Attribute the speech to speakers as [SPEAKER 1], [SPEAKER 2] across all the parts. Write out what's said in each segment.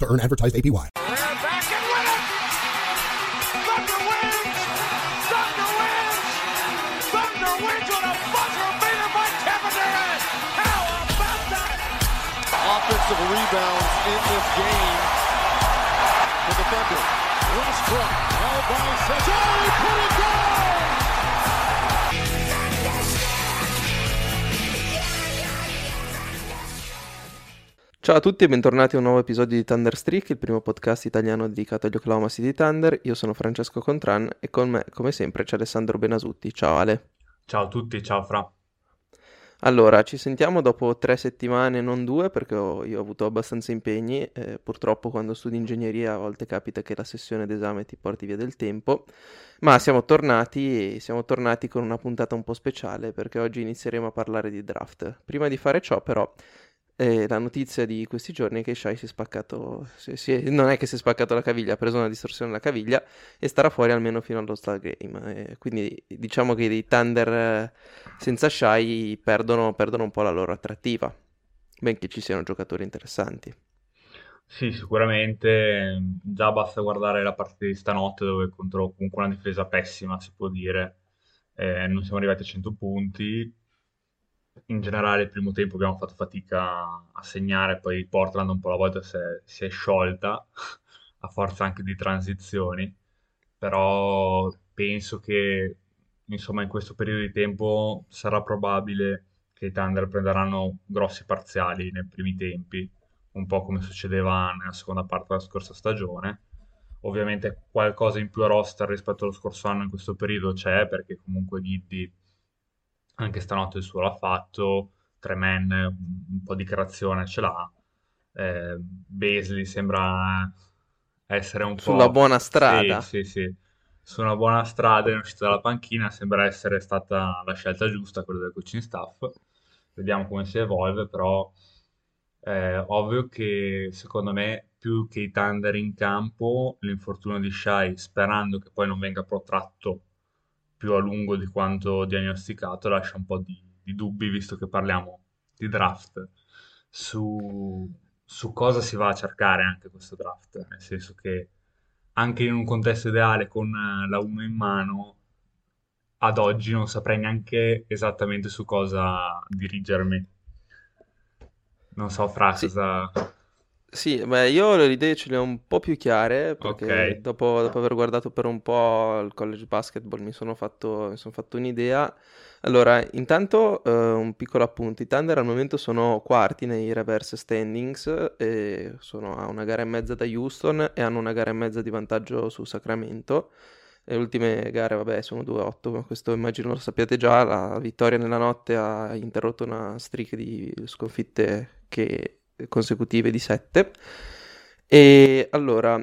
[SPEAKER 1] to earn advertised APY.
[SPEAKER 2] They're back and win it! Thunder wins! Thunder wins! Thunder wins on a buzzer beater by Kevin Durant! How about that?
[SPEAKER 3] offensive rebounds in this game for the Thunder. Westbrook held by Cesare,
[SPEAKER 4] Ciao a tutti e bentornati a un nuovo episodio di Thunder Streak, il primo podcast italiano dedicato agli Oklahoma City Thunder. Io sono Francesco Contran e con me, come sempre, c'è Alessandro Benasutti. Ciao Ale.
[SPEAKER 5] Ciao a tutti, ciao Fra.
[SPEAKER 4] Allora, ci sentiamo dopo tre settimane, non due, perché ho- io ho avuto abbastanza impegni. eh, purtroppo quando studi ingegneria a volte capita che la sessione d'esame ti porti via del tempo. Ma siamo tornati e siamo tornati con una puntata un po' speciale perché oggi inizieremo a parlare di draft. Prima di fare ciò, però, eh, la notizia di questi giorni è che Shai si è spaccato, si- si è- non è che si è spaccato la caviglia, ha preso una distorsione alla caviglia e starà fuori almeno fino allo Star Game. Eh, quindi diciamo che i Thunder eh, senza Shai perdono, perdono un po' la loro attrattiva, benché ci siano giocatori interessanti.
[SPEAKER 5] Sì, sicuramente già basta guardare la partita di stanotte dove contro comunque una difesa pessima, si può dire, eh, non siamo arrivati a 100 punti. In generale il primo tempo abbiamo fatto fatica a segnare, poi Portland un po' alla volta si è, si è sciolta a forza anche di transizioni, però penso che insomma in questo periodo di tempo sarà probabile che i Thunder prenderanno grossi parziali nei primi tempi, un po' come succedeva nella seconda parte della scorsa stagione. Ovviamente qualcosa in più a roster rispetto allo scorso anno in questo periodo c'è, perché comunque Giddy anche stanotte il suo l'ha fatto, Tremen un po' di creazione ce l'ha, eh, Beasley sembra essere un
[SPEAKER 4] Sulla
[SPEAKER 5] po'...
[SPEAKER 4] buona strada.
[SPEAKER 5] Sì, sì, sì, su una buona strada in uscita dalla panchina, sembra essere stata la scelta giusta, quella del coaching staff. Vediamo come si evolve, però è ovvio che secondo me più che i Thunder in campo, l'infortunio di Shai, sperando che poi non venga protratto più a lungo di quanto diagnosticato, lascia un po' di, di dubbi, visto che parliamo di draft, su, su cosa si va a cercare anche questo draft, nel senso che anche in un contesto ideale con eh, la 1 in mano, ad oggi non saprei neanche esattamente su cosa dirigermi. Non so, Fra,
[SPEAKER 4] Sì.
[SPEAKER 5] cosa...
[SPEAKER 4] Sì, beh, io le idee ce le ho un po' più chiare perché
[SPEAKER 5] Ok.
[SPEAKER 4] dopo, dopo aver guardato per un po' il college basketball mi sono fatto, mi sono fatto un'idea. Allora, intanto eh, un piccolo appunto, i Thunder al momento sono quarti nei reverse standings, e sono a una gara e mezza da Houston e hanno una gara e mezza di vantaggio su Sacramento. Le ultime gare, vabbè, sono 2-8, ma questo immagino lo sappiate già. La vittoria nella notte ha interrotto una streak di sconfitte che- consecutive di 7. E allora,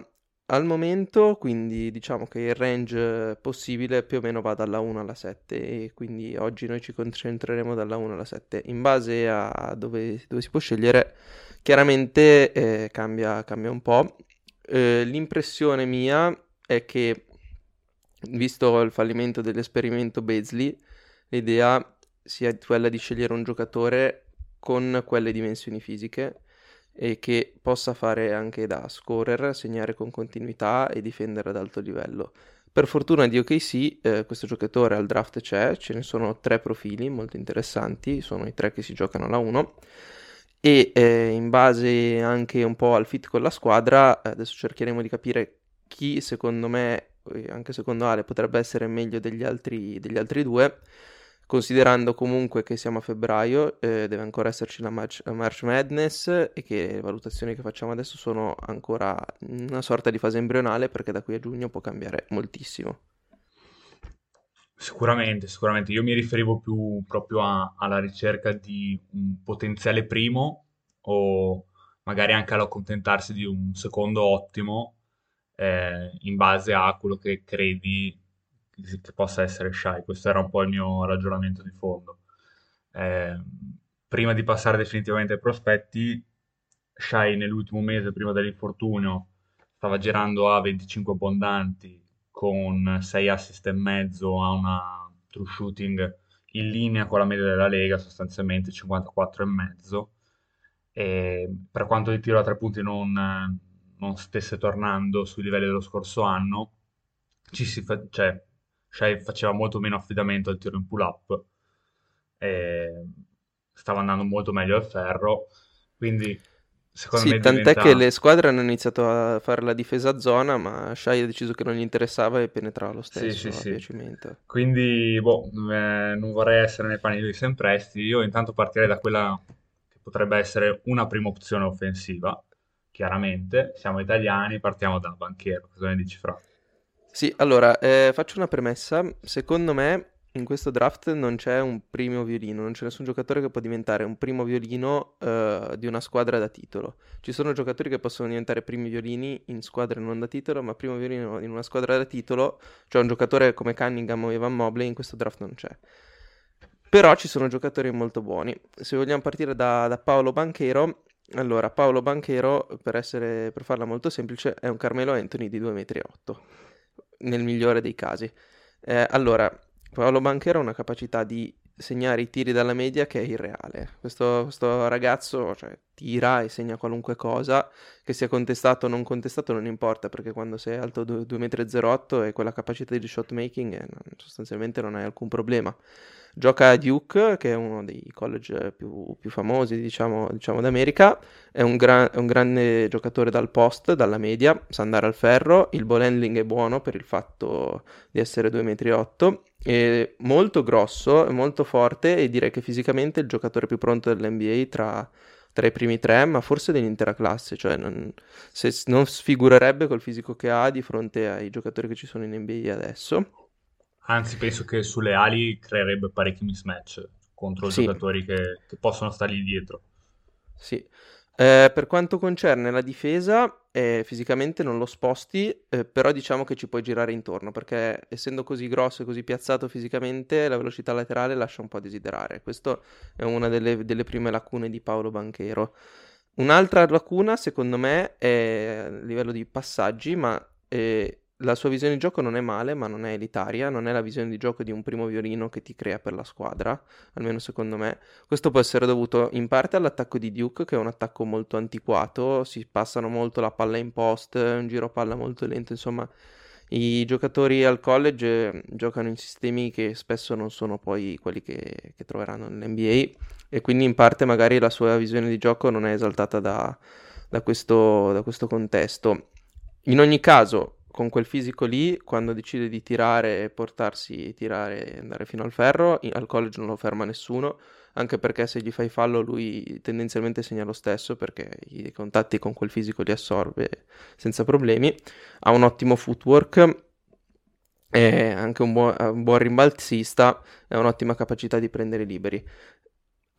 [SPEAKER 4] al momento, quindi diciamo che il range possibile più o meno va dalla 1 alla 7 e quindi oggi noi ci concentreremo dalla 1 alla 7. In base a dove, dove si può scegliere, chiaramente eh, cambia, cambia un po'. Eh, l'impressione mia è che, visto il fallimento dell'esperimento Beasley, l'idea sia quella di scegliere un giocatore con quelle dimensioni fisiche e che possa fare anche da scorer, segnare con continuità e difendere ad alto livello. Per fortuna di OKC, eh, questo giocatore al draft c'è, ce ne sono tre profili molto interessanti, sono i tre che si giocano alla 1 e eh, in base anche un po' al fit con la squadra, eh, adesso cercheremo di capire chi secondo me, e anche secondo Ale, potrebbe essere meglio degli altri, degli altri due, considerando comunque che siamo a febbraio, eh, deve ancora esserci la March, la March Madness e che le valutazioni che facciamo adesso sono ancora una sorta di fase embrionale perché da qui a giugno può cambiare moltissimo.
[SPEAKER 5] Sicuramente, sicuramente. Io mi riferivo più proprio a- alla ricerca di un potenziale primo o magari anche all'accontentarsi di un secondo ottimo eh, in base a quello che credi che possa essere Shai. Questo era un po' il mio ragionamento di fondo. Eh, prima di passare definitivamente ai prospetti, Shai nell'ultimo mese, prima dell'infortunio, stava girando a 25 abbondanti con 6 assist e mezzo a una true shooting in linea con la media della Lega, sostanzialmente 54 e mezzo. E per quanto il tiro a tre punti non, non stesse tornando sui livelli dello scorso anno, ci si fa, cioè, Shai faceva molto meno affidamento al tiro in pull-up, stava andando molto meglio al ferro, quindi secondo
[SPEAKER 4] sì,
[SPEAKER 5] me
[SPEAKER 4] tant'è
[SPEAKER 5] diventa...
[SPEAKER 4] che le squadre hanno iniziato a fare la difesa a zona, ma Shai ha deciso che non gli interessava e penetrava lo stesso
[SPEAKER 5] Sì, sì,
[SPEAKER 4] a
[SPEAKER 5] sì. Quindi, boh, eh, non vorrei essere nei panni di Sempresti. Io intanto partirei da quella che potrebbe essere una prima opzione offensiva. Chiaramente, siamo italiani, partiamo da Banchero. Cosa ne dici, Fra?
[SPEAKER 4] Sì, allora, eh, faccio una premessa. Secondo me in questo draft non c'è un primo violino, non c'è nessun giocatore che può diventare un primo violino eh, di una squadra da titolo. Ci sono giocatori che possono diventare primi violini in squadre non da titolo, ma primo violino in una squadra da titolo, cioè un giocatore come Cunningham o Evan Mobley in questo draft non c'è. Però ci sono giocatori molto buoni. Se vogliamo partire da, da Paolo Banchero, allora Paolo Banchero, per, essere, per farla molto semplice, è un Carmelo Anthony di 2,8 m, nel migliore dei casi. Eh, allora, Paolo Banchero ha una capacità di segnare i tiri dalla media che è irreale. Questo, questo ragazzo cioè, tira e segna qualunque cosa, che sia contestato o non contestato non importa, perché quando sei alto 2,08 m e quella capacità di shot making eh, sostanzialmente non hai alcun problema. Gioca a Duke, che è uno dei college più, più famosi, diciamo, diciamo d'America. È un, gran, è un, grande giocatore dal post, dalla media, sa andare al ferro. Il ball handling è buono per il fatto di essere 2,8 m. È molto grosso, è molto forte e direi che fisicamente è il giocatore più pronto dell'NBA tra, tra i primi tre, ma forse dell'intera classe. Cioè, non, se, non sfigurerebbe col fisico che ha di fronte ai giocatori che ci sono in NBA adesso.
[SPEAKER 5] Anzi, penso che sulle ali creerebbe parecchi mismatch contro
[SPEAKER 4] Sì.
[SPEAKER 5] giocatori che, che possono stargli dietro.
[SPEAKER 4] Sì. Eh, per quanto concerne la difesa, eh, fisicamente non lo sposti, eh, però diciamo che ci puoi girare intorno, perché essendo così grosso e così piazzato fisicamente, la velocità laterale lascia un po' a desiderare. Questa è una delle, delle prime lacune di Paolo Banchero. Un'altra lacuna, secondo me, è a livello di passaggi, ma eh, la sua visione di gioco non è male, ma non è elitaria, non è la visione di gioco di un primo violino che ti crea per la squadra, almeno secondo me. Questo può essere dovuto in parte all'attacco di Duke, che è un attacco molto antiquato, si passano molto la palla in post, un giro palla molto lento, insomma, i giocatori al college eh, giocano in sistemi che spesso non sono poi quelli che, che troveranno nell'NBA e quindi in parte magari la sua visione di gioco non è esaltata da, da questo, da questo contesto. In ogni caso, con quel fisico lì, quando decide di tirare e portarsi, tirare e andare fino al ferro, al college non lo ferma nessuno, anche perché se gli fai fallo lui tendenzialmente segna lo stesso perché i contatti con quel fisico li assorbe senza problemi. Ha un ottimo footwork, è anche un buon, un buon rimbalzista e ha un'ottima capacità di prendere liberi.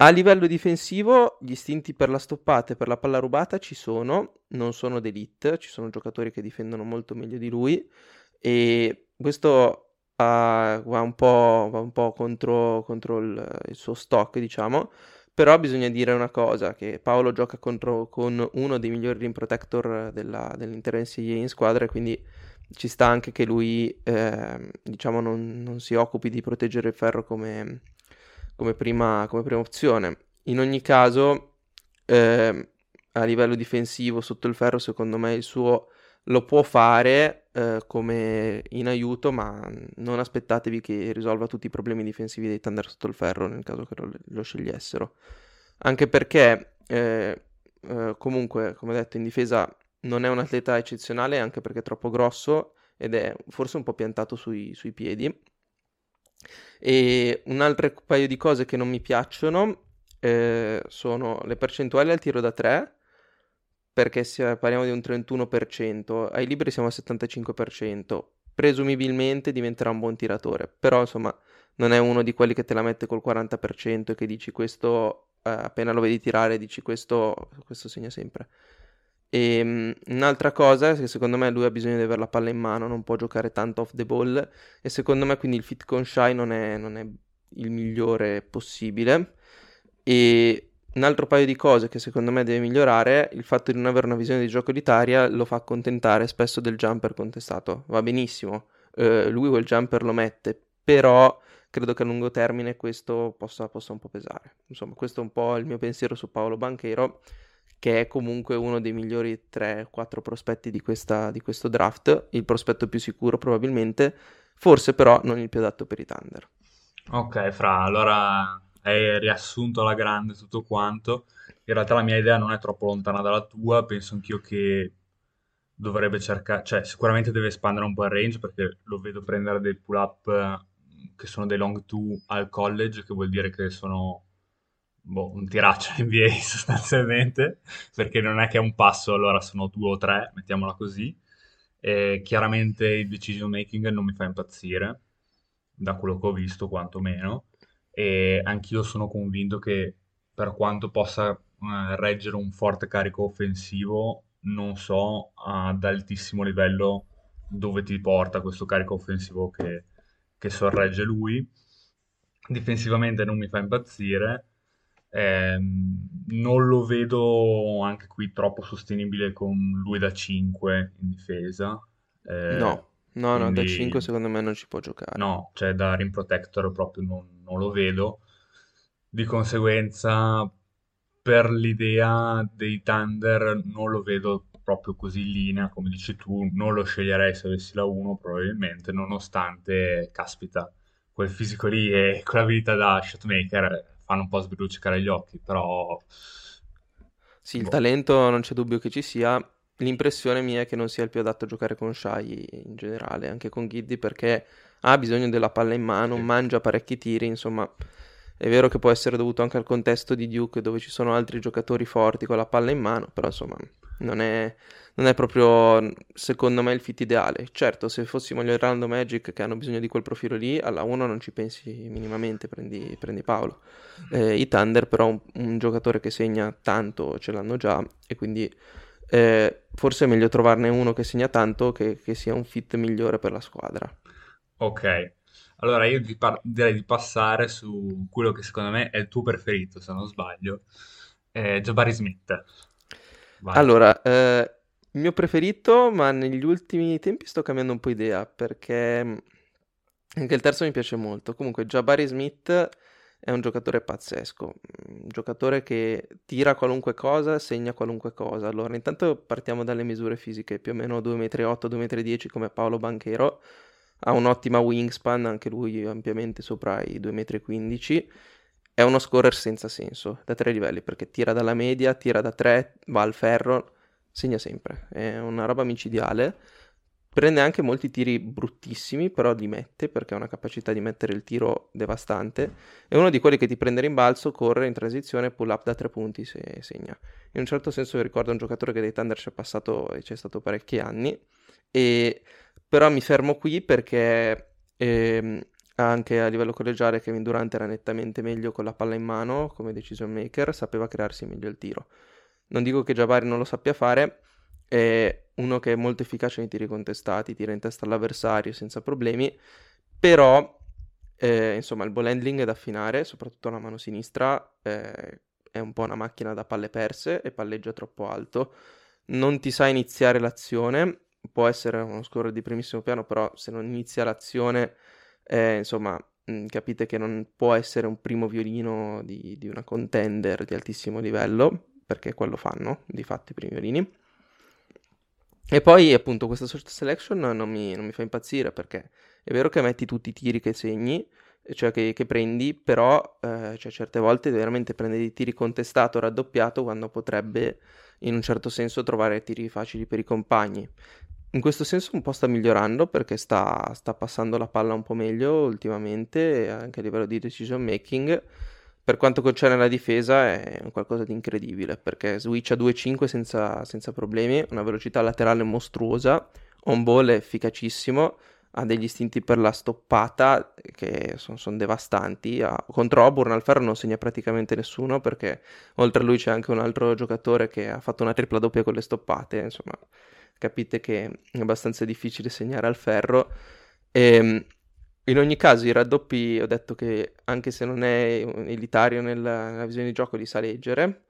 [SPEAKER 4] A livello difensivo, gli istinti per la stoppata e per la palla rubata ci sono, non sono d'elite, ci sono giocatori che difendono molto meglio di lui e questo ah, va un po', va un po' contro, contro il, il suo stock, diciamo, però bisogna dire una cosa, che Paolo gioca contro, con uno dei migliori rim protector della, dell'intera NCAA in squadra quindi ci sta anche che lui, eh, diciamo, non, non si occupi di proteggere il ferro come come prima, come prima opzione. In ogni caso, eh, a livello difensivo sotto il ferro, secondo me il suo lo può fare eh, come in aiuto, ma non aspettatevi che risolva tutti i problemi difensivi dei Thunder sotto il ferro nel caso che lo, lo scegliessero. Anche perché, eh, eh, comunque, come detto, in difesa non è un atleta eccezionale, anche perché è troppo grosso ed è forse un po' piantato sui, sui piedi. E un altro paio di cose che non mi piacciono eh, sono le percentuali al tiro da 3, perché si- parliamo di un 31%, ai liberi siamo al 75%, presumibilmente diventerà un buon tiratore, però insomma non è uno di quelli che te la mette col 40% e che dici questo eh, appena lo vedi tirare dici questo, questo segna sempre. E um, un'altra cosa è che secondo me lui ha bisogno di avere la palla in mano, non può giocare tanto off the ball e secondo me quindi il fit con Shy non è, non è il migliore possibile. E un altro paio di cose che secondo me deve migliorare, il fatto di non avere una visione di gioco elitaria lo fa accontentare spesso del jumper contestato. Va benissimo, eh, lui quel jumper lo mette, però credo che a lungo termine questo possa, possa un po' pesare. Insomma, questo è un po' il mio pensiero su Paolo Banchero, che è comunque uno dei migliori 3-4 prospetti di, questa, di questo draft, il prospetto più sicuro probabilmente, forse però non il più adatto per i Thunder.
[SPEAKER 5] Ok, Fra, allora hai riassunto alla grande tutto quanto. In realtà la mia idea non è troppo lontana dalla tua, penso anch'io che dovrebbe cercare, cioè sicuramente deve espandere un po' il range perché lo vedo prendere dei pull up eh, che sono dei long two al college, che vuol dire che sono boh, un tiraccio NBA sostanzialmente, perché non è che è un passo, allora sono due o tre, mettiamola così. E chiaramente il decision making non mi fa impazzire, da quello che ho visto quantomeno e anch'io sono convinto che per quanto possa eh, reggere un forte carico offensivo, non so ad altissimo livello dove ti porta questo carico offensivo che, che sorregge lui. Difensivamente non mi fa impazzire. Eh, non lo vedo anche qui troppo sostenibile con lui da 5 in difesa.
[SPEAKER 4] Eh, no, no, no, da 5 secondo me non ci può giocare.
[SPEAKER 5] No, cioè da rim protector proprio non, non lo vedo. Di conseguenza, per l'idea dei Thunder non lo vedo proprio così in linea, come dici tu, non lo sceglierei se avessi la 1 probabilmente, nonostante, caspita, quel fisico lì e quell'abilità da shotmaker fanno un po' sbruccicare gli occhi, però...
[SPEAKER 4] Sì, il boh. talento non c'è dubbio che ci sia, l'impressione mia è che non sia il più adatto a giocare con Shai in generale, anche con Giddy, perché ha bisogno della palla in mano, sì. mangia parecchi tiri, insomma è vero che può essere dovuto anche al contesto di Duke dove ci sono altri giocatori forti con la palla in mano, però insomma non è, non è proprio secondo me il fit ideale. Certo, se fossimo gli Orlando Magic che hanno bisogno di quel profilo lì, alla 1 non ci pensi minimamente, prendi, prendi Paolo. Eh, I Thunder però un, un giocatore che segna tanto ce l'hanno già e quindi eh, forse è meglio trovarne uno che segna tanto che, che sia un fit migliore per la squadra.
[SPEAKER 5] Ok, allora io par- direi di passare su quello che secondo me è il tuo preferito, se non sbaglio, eh, Jabari Smith.
[SPEAKER 4] Vai. Allora, eh, il mio preferito, ma negli ultimi tempi sto cambiando un po' idea perché mm, anche il terzo mi piace molto. Comunque, Jabari Smith è un giocatore pazzesco, un giocatore che tira qualunque cosa, segna qualunque cosa. Allora, intanto partiamo dalle misure fisiche, più o meno 2,8 m, 2,10 m come Paolo Banchero ha un'ottima wingspan, anche lui ampiamente sopra i 2,15 m. È uno scorer senza senso, da tre livelli, perché tira dalla media, tira da tre, va al ferro, segna sempre. È una roba micidiale. Prende anche molti tiri bruttissimi, però li mette perché ha una capacità di mettere il tiro devastante. È uno di quelli che ti prende rimbalzo, corre in transizione, pull up da tre punti se segna. In un certo senso ricorda un giocatore che dei Thunder c'è passato e c'è stato parecchi anni. E però mi fermo qui perché ehm, anche a livello collegiale Kevin Durant era nettamente meglio con la palla in mano come decision maker, sapeva crearsi meglio il tiro. Non dico che Jabari non lo sappia fare, è uno che è molto efficace nei tiri contestati, tira in testa all'avversario senza problemi, però eh, insomma il ball handling è da affinare, soprattutto la mano sinistra eh, è un po' una macchina da palle perse e palleggia troppo alto. Non ti sa iniziare l'azione può essere uno score di primissimo piano, però se non inizia l'azione, eh, insomma, mm, capite che non può essere un primo violino di, di, una contender di altissimo livello, perché quello fanno, di fatto, i primi violini. E poi, appunto, questa social selection non mi, non mi fa impazzire, perché è vero che metti tutti i tiri che segni, cioè che, che prendi, però eh, cioè certe volte veramente prende dei tiri contestato raddoppiato quando potrebbe in un certo senso trovare tiri facili per i compagni. In questo senso un po' sta migliorando perché sta, sta passando la palla un po' meglio ultimamente, anche a livello di decision making. Per quanto concerne la difesa è qualcosa di incredibile perché switch a 2-5 senza, senza problemi, una velocità laterale mostruosa, on ball è efficacissimo, ha degli istinti per la stoppata che sono son devastanti. Ha, contro Auburn al ferro non segna praticamente nessuno perché oltre a lui c'è anche un altro giocatore che ha fatto una tripla doppia con le stoppate. Insomma, capite che è abbastanza difficile segnare al ferro. E, ehm, in ogni caso, i raddoppi ho detto che anche se non è elitario nella, nella visione di gioco, li sa leggere.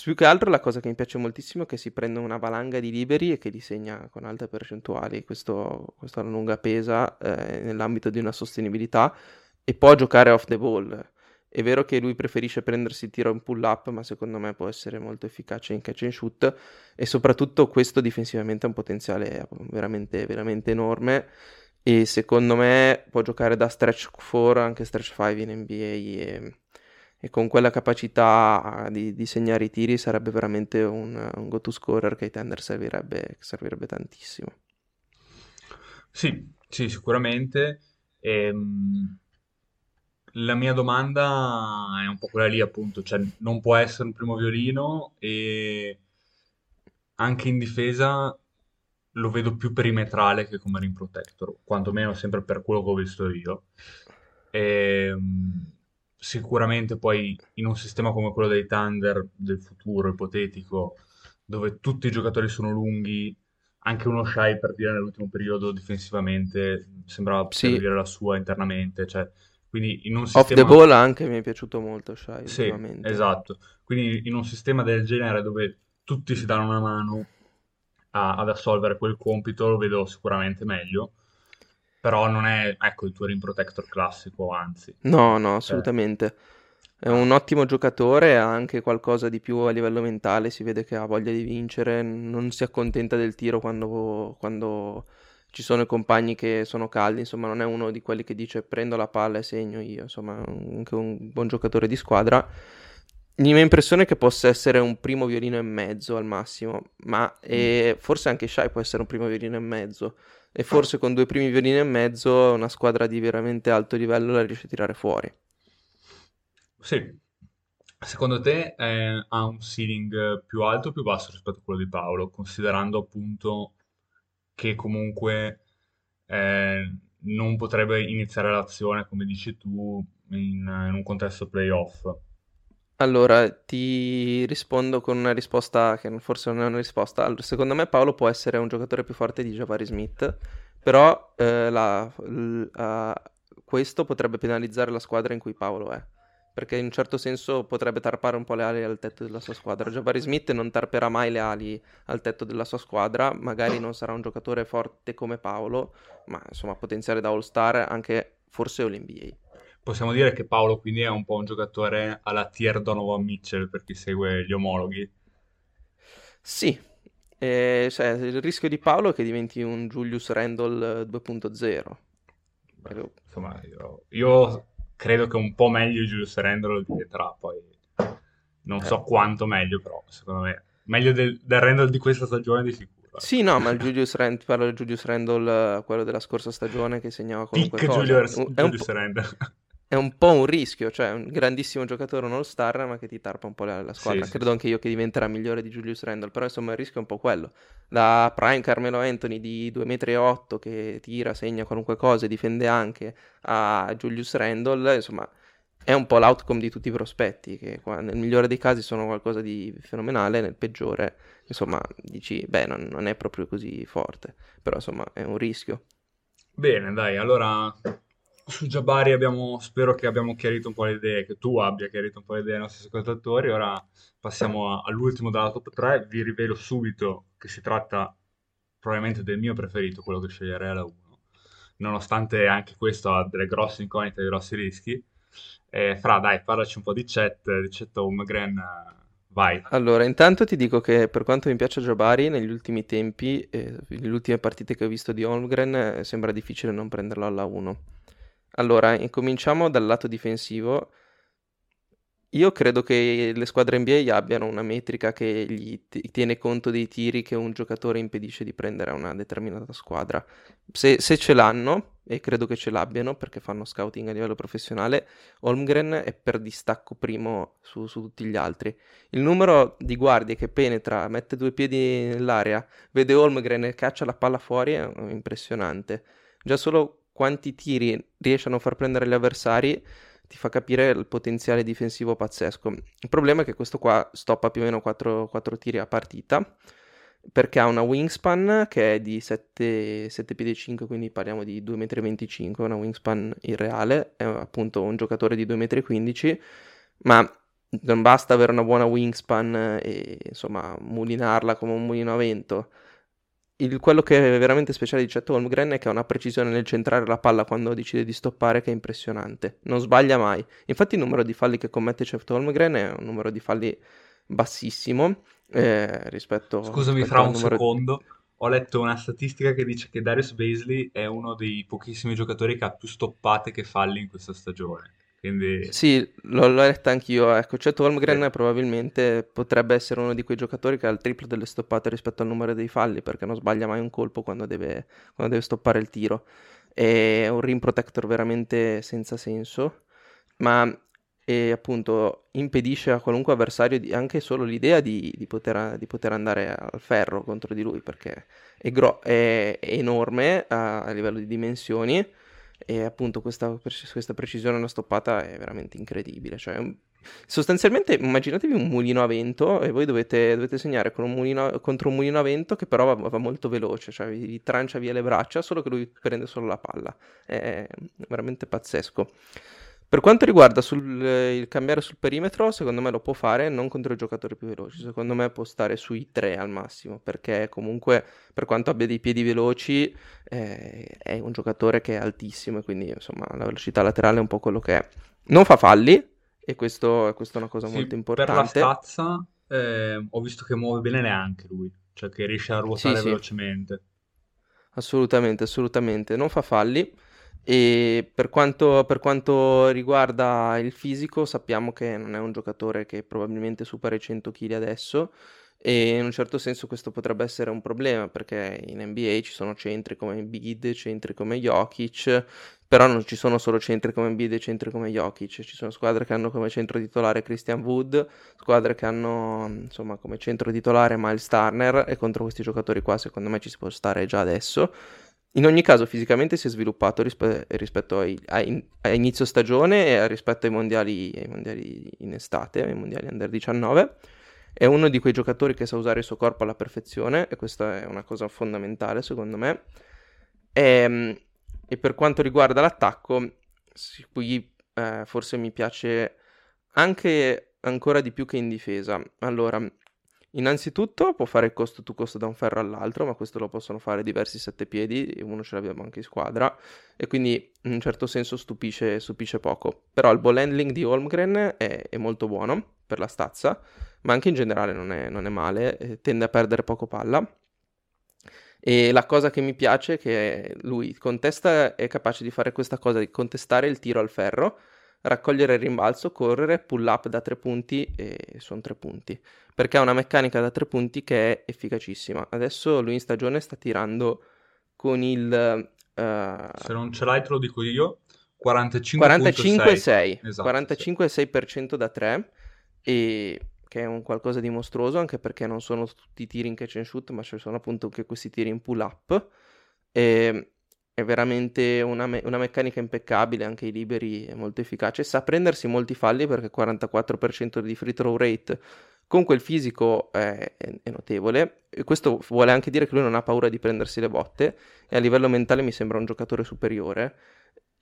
[SPEAKER 4] Più che altro la cosa che mi piace moltissimo è che si prende una valanga di liberi e che li segna con alte percentuali. Questo, questo alla lunga pesa eh, nell'ambito di una sostenibilità e può giocare off the ball. È vero che lui preferisce prendersi il tiro in pull up, ma secondo me può essere molto efficace in catch and shoot e soprattutto questo difensivamente ha un potenziale veramente, veramente enorme e secondo me può giocare da stretch 4 anche stretch 5 in NBA e e con quella capacità di, di, segnare i tiri sarebbe veramente un, un go-to scorer che ai tender servirebbe, servirebbe tantissimo.
[SPEAKER 5] Sì, sì, sicuramente. Ehm, la mia domanda è un po' quella lì, appunto, cioè non può essere un primo violino e anche in difesa lo vedo più perimetrale che come rim protector, quantomeno sempre per quello che ho visto io. Ehm, sicuramente poi in un sistema come quello dei Thunder del futuro ipotetico, dove tutti i giocatori sono lunghi, anche uno shy per dire nell'ultimo periodo difensivamente sembrava
[SPEAKER 4] sì.
[SPEAKER 5] dire la sua internamente, cioè quindi in un
[SPEAKER 4] sistema... Off the ball anche mi è piaciuto molto Shai
[SPEAKER 5] sì, esatto, quindi in un sistema del genere dove tutti si danno una mano a, ad assolvere quel compito lo vedo sicuramente meglio però non è, ecco, il tuo rim protector classico, anzi.
[SPEAKER 4] No, no, assolutamente. È un ottimo giocatore, ha anche qualcosa di più a livello mentale, si vede che ha voglia di vincere, non si accontenta del tiro quando, quando ci sono i compagni che sono caldi, insomma non è uno di quelli che dice prendo la palla e segno io, insomma anche un buon giocatore di squadra. La mia impressione è che possa essere un primo violino e mezzo al massimo, ma mm. forse anche Shai può essere un primo violino e mezzo e forse con due primi violini e mezzo una squadra di veramente alto livello la riesce a tirare fuori.
[SPEAKER 5] Sì. Secondo te eh, ha un ceiling più alto o più basso rispetto a quello di Paolo, considerando appunto che comunque eh, non potrebbe iniziare l'azione, come dici tu, in, in un contesto playoff?
[SPEAKER 4] Allora, ti rispondo con una risposta che forse non è una risposta. Allora, secondo me Paolo può essere un giocatore più forte di Jabari Smith, però eh, la, l, uh, questo potrebbe penalizzare la squadra in cui Paolo è, perché in un certo senso potrebbe tarpare un po' le ali al tetto della sua squadra. Jabari Smith non tarperà mai le ali al tetto della sua squadra, magari non sarà un giocatore forte come Paolo, ma insomma potenziale da All-Star anche forse All-NBA.
[SPEAKER 5] Possiamo dire che Paolo quindi è un po' un giocatore alla tier Donovan Mitchell per chi segue gli omologhi.
[SPEAKER 4] Sì, eh, cioè, il rischio di Paolo è che diventi un Julius Randle 2.0.
[SPEAKER 5] Beh, insomma, io, io, credo che un po' meglio Julius Randle diventerà, poi non eh. so quanto meglio, però secondo me meglio del, del Randle di questa stagione di sicuro.
[SPEAKER 4] Sì, no, ma il Julius Randle, parlo del Julius Randle, quello della scorsa stagione che segnava comunque
[SPEAKER 5] Pick
[SPEAKER 4] cosa.
[SPEAKER 5] Julius, Julius Randle
[SPEAKER 4] è un po' un rischio, cioè un grandissimo giocatore, un all-star, ma che ti tarpa un po' la, la squadra. Sì, Credo sì, anche io che diventerà migliore di Julius Randle, però insomma il rischio è un po' quello. Da prime Carmelo Anthony di 2,8 m che tira, segna qualunque cosa e difende anche, a Julius Randle, insomma è un po' l'outcome di tutti i prospetti, che qua, nel migliore dei casi sono qualcosa di fenomenale, nel peggiore, insomma, dici, beh, non, non è proprio così forte, però insomma è un rischio.
[SPEAKER 5] Bene, dai, allora su Jabari abbiamo, spero che abbiamo chiarito un po' le idee, che tu abbia chiarito un po' le idee ai nostri ascoltatori. Ora passiamo a, all'ultimo della top 3. Vi rivelo subito che si tratta probabilmente del mio preferito, quello che sceglierei alla 1. Nonostante anche questo ha delle grosse incognite e grossi rischi. Eh, fra, dai, parlaci un po' di chat, di chat Holmgren, vai.
[SPEAKER 4] Allora, intanto ti dico che per quanto mi piace Jabari, negli ultimi tempi, eh, nelle ultime partite che ho visto di Holmgren, eh, sembra difficile non prenderlo alla 1 allora, incominciamo dal lato difensivo. Io credo che le squadre NBA abbiano una metrica che gli t- tiene conto dei tiri che un giocatore impedisce di prendere a una determinata squadra. Se, se, ce l'hanno, e credo che ce l'abbiano perché fanno scouting a livello professionale, Holmgren è per distacco primo su, su tutti gli altri. Il numero di guardie che penetra, mette due piedi nell'aria, vede Holmgren e caccia la palla fuori è impressionante già solo quanti tiri riesce a non far prendere gli avversari ti fa capire il potenziale difensivo pazzesco. Il problema è che questo qua stoppa più o meno 4, 4 tiri a partita perché ha una wingspan che è di 7, 7 piedi 5, quindi parliamo di 2,25 m, una wingspan irreale, è appunto un giocatore di 2,15 m, ma non basta avere una buona wingspan e insomma mulinarla come un mulino a vento. Il, quello che è veramente speciale di Chet Holmgren è che ha una precisione nel centrare la palla quando decide di stoppare che è impressionante. Non sbaglia mai. Infatti il numero di falli che commette Chet Holmgren è un numero di falli bassissimo eh, rispetto
[SPEAKER 5] Scusami fra un secondo, ho letto una statistica che dice che Darius Baisley è uno dei pochissimi giocatori che ha più stoppate che falli in questa stagione. Quindi...
[SPEAKER 4] Sì, l'ho, l'ho letta anch'io. Ecco, Chet Holmgren sì. probabilmente potrebbe essere uno di quei giocatori che ha il triplo delle stoppate rispetto al numero dei falli, perché non sbaglia mai un colpo quando deve, quando deve stoppare il tiro. È un rim protector veramente senza senso, ma e appunto impedisce a qualunque avversario di, anche solo l'idea di, di, poter, di, poter, andare al ferro contro di lui perché è, gro- è, è enorme a, a, livello di dimensioni e appunto questa, questa precisione una stoppata è veramente incredibile cioè, sostanzialmente immaginatevi un mulino a vento e voi dovete, dovete segnare un mulino, contro un mulino a vento che però va, va molto veloce cioè vi, vi trancia via le braccia solo che lui prende solo la palla. È veramente pazzesco per quanto riguarda sul, il cambiare sul perimetro, secondo me lo può fare non contro i giocatori più veloci, secondo me può stare sui tre al massimo, perché comunque per quanto abbia dei piedi veloci eh, è un giocatore che è altissimo e quindi insomma la velocità laterale è un po' quello che è. Non fa falli e questo, questo è una cosa
[SPEAKER 5] Sì,
[SPEAKER 4] molto
[SPEAKER 5] per la
[SPEAKER 4] importante.
[SPEAKER 5] stazza eh, ho visto che muove bene neanche lui, cioè che riesce a
[SPEAKER 4] Sì,
[SPEAKER 5] ruotare
[SPEAKER 4] sì,
[SPEAKER 5] velocemente.
[SPEAKER 4] assolutamente, assolutamente, non fa falli. E per quanto, per quanto riguarda il fisico, sappiamo che non è un giocatore che probabilmente supera i 100 kg adesso e in un certo senso questo potrebbe essere un problema perché in NBA ci sono centri come Embiid, centri come Jokic, però non ci sono solo centri come Embiid e centri come Jokic, ci sono squadre che hanno come centro titolare Christian Wood, squadre che hanno insomma come centro titolare Miles Turner e contro questi giocatori qua secondo me ci si può stare già adesso. In ogni caso, fisicamente si è sviluppato rispe- rispetto ai- a, in- a inizio stagione e rispetto ai mondiali, ai mondiali in estate, ai mondiali under 19. È uno di quei giocatori che sa usare il suo corpo alla perfezione e questa è una cosa fondamentale secondo me. E, e per quanto riguarda l'attacco, qui eh, forse mi piace anche ancora di più che in difesa. Allora, Innanzitutto può fare il costo to costo da un ferro all'altro, ma questo lo possono fare diversi sette piedi, uno ce l'abbiamo anche in squadra, e quindi in un certo senso stupisce, stupisce poco. Però il ball handling di Holmgren è, è molto buono per la stazza, ma anche in generale non è, non è male, eh, tende a perdere poco palla. E la cosa che mi piace è che lui contesta, è capace di fare questa cosa, di contestare il tiro al ferro, raccogliere il rimbalzo, correre, pull up da tre punti e sono tre punti. Perché ha una meccanica da tre punti che è efficacissima. Adesso lui in stagione sta tirando con il eh,
[SPEAKER 5] Se non ce l'hai te lo dico io, 45.6.
[SPEAKER 4] 45,6
[SPEAKER 5] Esatto, sì.
[SPEAKER 4] 45,6% da 3 e che è un qualcosa di mostruoso anche perché non sono tutti i tiri in catch and shoot ma ci sono appunto anche questi tiri in pull up e è veramente una, me- una meccanica impeccabile anche i liberi è molto efficace. Sa prendersi molti falli perché 44% di free throw rate con quel fisico è, è- notevole. E questo vuole anche dire che lui non ha paura di prendersi le botte e a livello mentale mi sembra un giocatore superiore.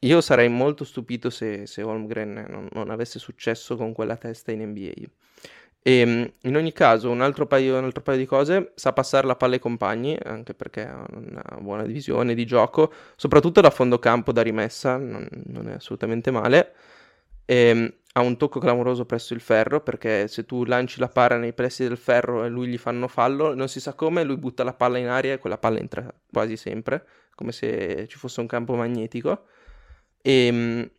[SPEAKER 4] Io sarei molto stupito se, se Holmgren non, non avesse successo con quella testa in NBA. E, mm, in ogni caso, un altro, paio, un altro paio di cose, sa passare la palla ai compagni, anche perché ha una buona divisione di gioco, soprattutto da fondo campo, da rimessa, non, non è assolutamente male. E, mm, ha un tocco clamoroso presso il ferro, perché se tu lanci la palla nei pressi del ferro e lui gli fanno fallo, non si sa come, lui butta la palla in aria e quella palla entra quasi sempre, come se ci fosse un campo magnetico. E mh,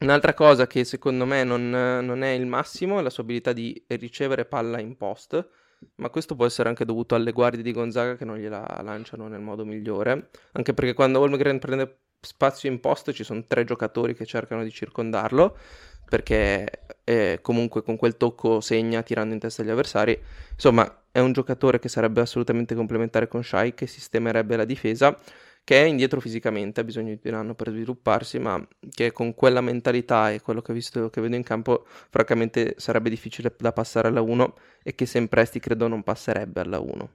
[SPEAKER 4] un'altra cosa che secondo me non, non è il massimo è la sua abilità di ricevere palla in post, ma questo può essere anche dovuto alle guardie di Gonzaga che non gliela lanciano nel modo migliore, anche perché quando Holmgren prende spazio in post ci sono tre giocatori che cercano di circondarlo, perché eh, comunque con quel tocco segna tirando in testa agli avversari. Insomma, è un giocatore che sarebbe assolutamente complementare con Shai, che sistemerebbe la difesa che è indietro fisicamente, ha bisogno di un anno per svilupparsi, ma che con quella mentalità e quello che, visto, che vedo in campo, francamente sarebbe difficile da passare alla 1 e che se in presti credo non passerebbe alla 1.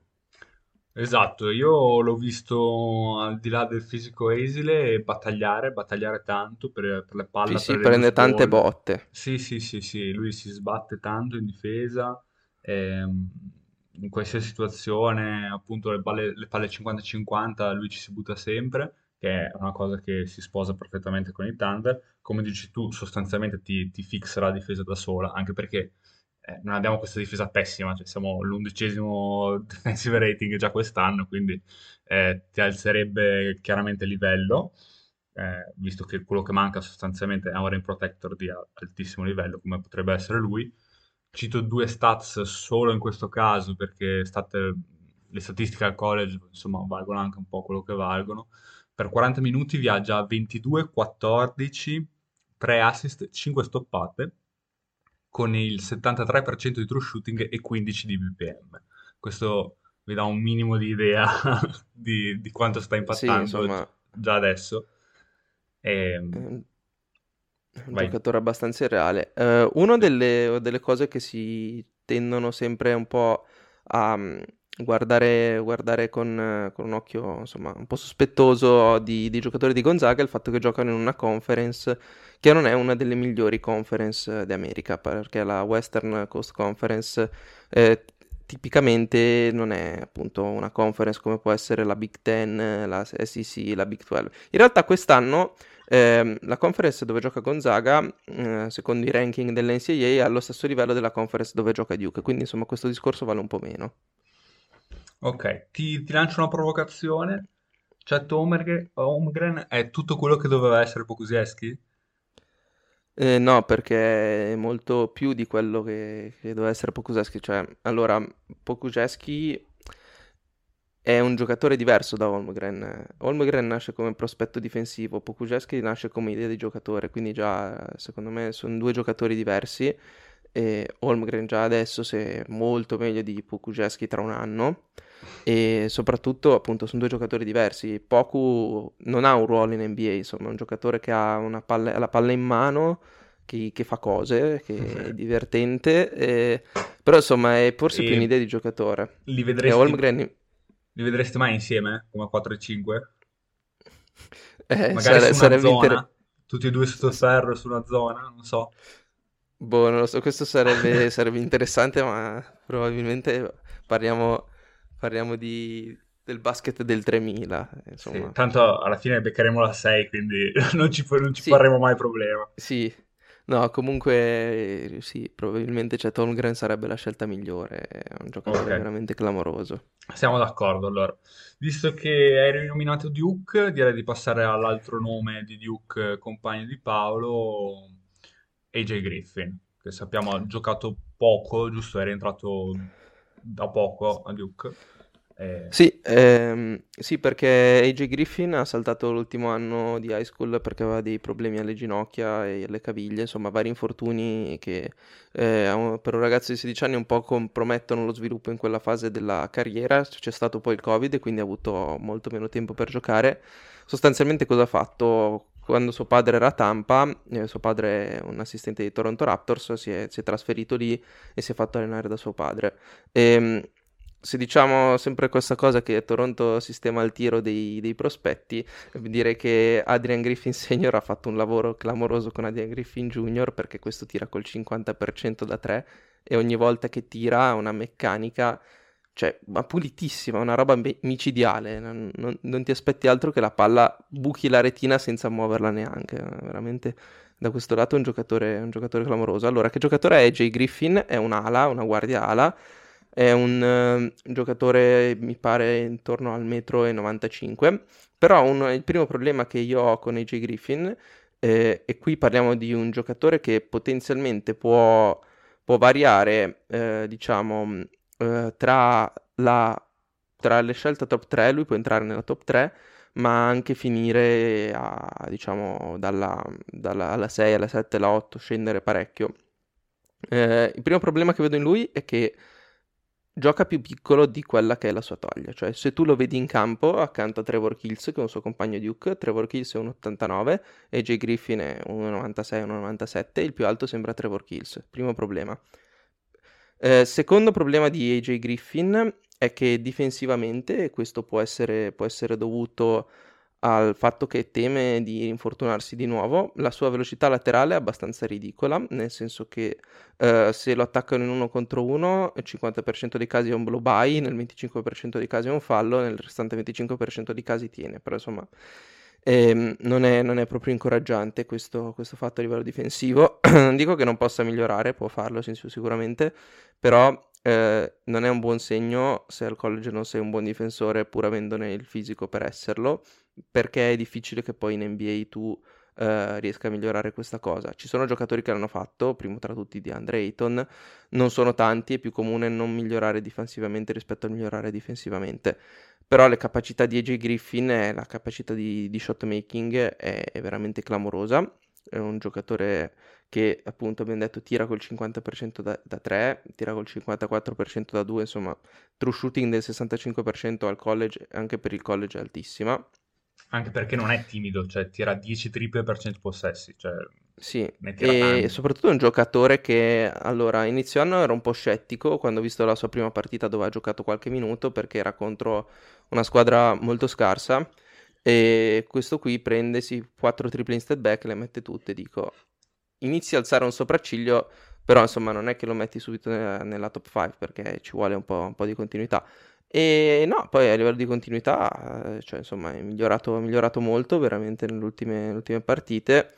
[SPEAKER 5] Esatto, io l'ho visto al di là del fisico esile battagliare, battagliare tanto per, per le palle.
[SPEAKER 4] Sì, sì, prende tante
[SPEAKER 5] ball.
[SPEAKER 4] botte.
[SPEAKER 5] Sì, sì, sì, sì, lui si sbatte tanto in difesa, ehm, in qualsiasi situazione, appunto le palle, le palle 50-50, lui ci si butta sempre, che è una cosa che si sposa perfettamente con il Thunder. Come dici tu, sostanzialmente ti, ti fixa la difesa da sola, anche perché eh, non abbiamo questa difesa pessima, cioè siamo l'undicesimo defensive rating già quest'anno, quindi eh, ti alzerebbe chiaramente il livello, eh, visto che quello che manca sostanzialmente è un rim protector di altissimo livello, come potrebbe essere lui. Cito due stats solo in questo caso, perché state, le statistiche al college insomma valgono anche un po' quello che valgono. Per 40 minuti viaggia a 22, 14, 3 assist, 5 stoppate con il 73% di true shooting e 15 di BPM. Questo vi dà un minimo di idea di, di quanto sta impattando sì, insomma... già adesso. E...
[SPEAKER 4] Un Vai. giocatore abbastanza irreale. Uh, una delle, delle, cose che si tendono sempre un po' a mm, guardare, guardare con, con, un occhio insomma, un po' sospettoso di, di giocatori di Gonzaga è il fatto che giocano in una conference che non è una delle migliori conference d'America, perché la Western Coast Conference eh, tipicamente non è appunto una conference come può essere la Big Ten, la SEC, la Big 12. In realtà quest'anno eh, la conference dove gioca Gonzaga, eh, secondo i ranking dell'NCAA, è allo stesso livello della conference dove gioca Duke, quindi insomma questo discorso vale un po' meno.
[SPEAKER 5] Ok, ti, ti lancio una provocazione. Cioè, Holmgren è tutto quello che doveva essere Pokusevski?
[SPEAKER 4] Eh, no, perché è molto più di quello che, che doveva essere Pokusevski. Cioè, allora, Pokusevski è un giocatore diverso da Holmgren. Holmgren nasce come prospetto difensivo, Pokusevski nasce come idea di giocatore, quindi già secondo me sono due giocatori diversi. E Holmgren già adesso è molto meglio di Pokusevski tra un anno e soprattutto appunto sono due giocatori diversi. Poku non ha un ruolo in NBA, insomma, è un giocatore che ha palla, la palla in mano, che, che, fa cose, che è divertente, e... però insomma è forse e più un'idea di giocatore.
[SPEAKER 5] Li vedresti, Holmgren... li vedresti mai insieme come 4 e 5? Eh, Magari sare- sarebbe zona, inter... tutti e due sotto ferro su una zona, non so.
[SPEAKER 4] Boh, non lo so, questo sarebbe, sarebbe interessante, ma probabilmente parliamo parliamo di, del basket del 3000. Insomma.
[SPEAKER 5] Sì, tanto alla fine beccheremo la 6, quindi non ci, non ci sì. faremo mai problema.
[SPEAKER 4] Sì, no, comunque sì, probabilmente cioè, Holmgren sarebbe la scelta migliore, è un giocatore okay. veramente clamoroso.
[SPEAKER 5] Siamo d'accordo, allora. Visto che hai rinominato Duke, direi di passare all'altro nome di Duke, compagno di Paolo, AJ Griffin, che sappiamo ha giocato poco, giusto? È rientrato da poco a Duke.
[SPEAKER 4] Eh... Sì, ehm, sì, perché AJ Griffin ha saltato l'ultimo anno di high school perché aveva dei problemi alle ginocchia e alle caviglie, insomma vari infortuni che eh, per un ragazzo di 16 anni un po' compromettono lo sviluppo in quella fase della carriera, c'è stato poi il covid e quindi ha avuto molto meno tempo per giocare. Sostanzialmente cosa ha fatto? Quando suo padre era a Tampa, eh, suo padre è un assistente di Toronto Raptors, si è, si è trasferito lì e si è fatto allenare da suo padre. E, ehm, se diciamo sempre questa cosa che Toronto sistema il tiro dei, dei, prospetti, direi che Adrian Griffin Senior ha fatto un lavoro clamoroso con Adrian Griffin Junior perché questo tira col 50% da 3 e ogni volta che tira ha una meccanica, cioè, ma pulitissima, una roba micidiale, non, non, non ti aspetti altro che la palla buchi la retina senza muoverla neanche, veramente da questo lato è un giocatore, un giocatore clamoroso. Allora, che giocatore è Jay Griffin? È un'ala, una guardia ala è un uh, giocatore, mi pare, intorno al metro e 95. Però un, il primo problema che io ho con AJ Griffin, eh, e qui parliamo di un giocatore che potenzialmente può, può variare, eh, diciamo, eh, tra, la, tra le scelte top 3, lui può entrare nella top 3, ma anche finire a, diciamo, dalla, dalla alla 6, alla 7, alla 8, scendere parecchio. Eh, il primo problema che vedo in lui è che gioca più piccolo di quella che è la sua taglia. Cioè, se tu lo vedi in campo accanto a Trevor Kills, che è un suo compagno Duke, Trevor Kills è 1,89 e Jay Griffin è 1,96, 1,97, il più alto sembra Trevor Kills. Primo problema. Eh, secondo problema di AJ Griffin è che difensivamente, e questo può essere, può essere dovuto al fatto che teme di infortunarsi di nuovo. La sua velocità laterale è abbastanza ridicola, nel senso che eh, se lo attaccano in uno contro uno, il 50% dei casi è un blow by, nel 25% dei casi è un fallo, nel restante 25% dei casi tiene. Però insomma, ehm, non, è, non, è, proprio incoraggiante questo, questo fatto a livello difensivo. non dico che non possa migliorare, può farlo sicuramente, però eh, non è un buon segno se al college non sei un buon difensore pur avendone il fisico per esserlo perché è difficile che poi in NBA tu uh, riesca a migliorare questa cosa. Ci sono giocatori che l'hanno fatto, primo tra tutti di Andre Ayton, non sono tanti, è più comune non migliorare difensivamente rispetto a migliorare difensivamente. Però le capacità di AJ Griffin e la capacità di, di shot making è, è veramente clamorosa. È un giocatore che appunto abbiamo detto tira col 50% da, da 3, tira col 54% da 2, insomma true shooting del 65% al college, anche per il college è altissima.
[SPEAKER 5] Anche perché non è timido, cioè tira 10 triple per 100 possessi. Cioè,
[SPEAKER 4] sì, e tanti. soprattutto è un giocatore che allora inizio anno ero un po' scettico quando ho visto la sua prima partita dove ha giocato qualche minuto perché era contro una squadra molto scarsa e questo qui prende sì, 4 triple in step back, le mette tutte, dico inizia a alzare un sopracciglio, però insomma non è che lo metti subito nella, nella top 5 perché ci vuole un po', un po' di continuità. E no, poi a livello di continuità, cioè, insomma, è migliorato, migliorato molto veramente nelle ultime, nelle ultime, partite.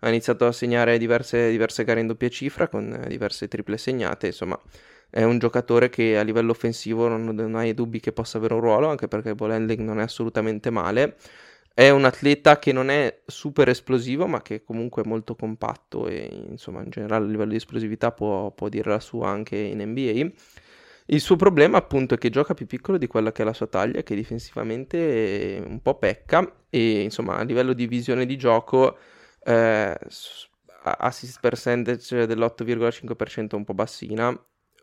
[SPEAKER 4] Ha iniziato a segnare diverse, diverse gare in doppia cifra con diverse triple segnate. Insomma, è un giocatore che a livello offensivo non, non hai dubbi che possa avere un ruolo, anche perché il ball handling non è assolutamente male. È un atleta che non è super esplosivo, ma che comunque è molto compatto e insomma in generale a livello di esplosività può, può dire la sua anche in NBA. Il suo problema appunto è che gioca più piccolo di quella che è la sua taglia, che difensivamente un po' pecca e insomma a livello di visione di gioco eh, assist percentage dell'8,5% è un po' bassina,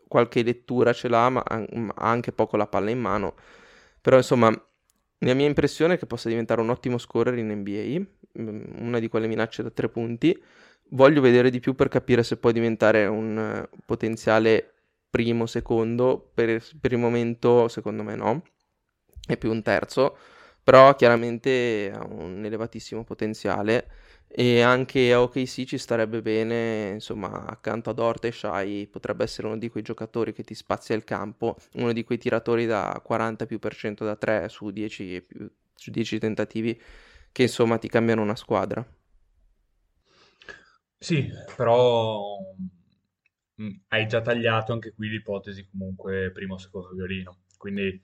[SPEAKER 4] qualche lettura ce l'ha ma ha anche poco la palla in mano, però insomma la mia impressione è che possa diventare un ottimo scorer in NBA, mm, una di quelle minacce da tre punti, voglio vedere di più per capire se può diventare un potenziale primo, secondo, per, per il momento secondo me no, è più un terzo, però chiaramente ha un elevatissimo potenziale e anche a OKC ci starebbe bene, insomma, accanto ad Orte e Shai potrebbe essere uno di quei giocatori che ti spazia il campo, uno di quei tiratori da 40 più per cento da 3 su 10, più, su 10 tentativi che insomma ti cambiano una squadra.
[SPEAKER 5] Sì, però Mm, hai già tagliato anche qui l'ipotesi comunque primo o secondo violino. Quindi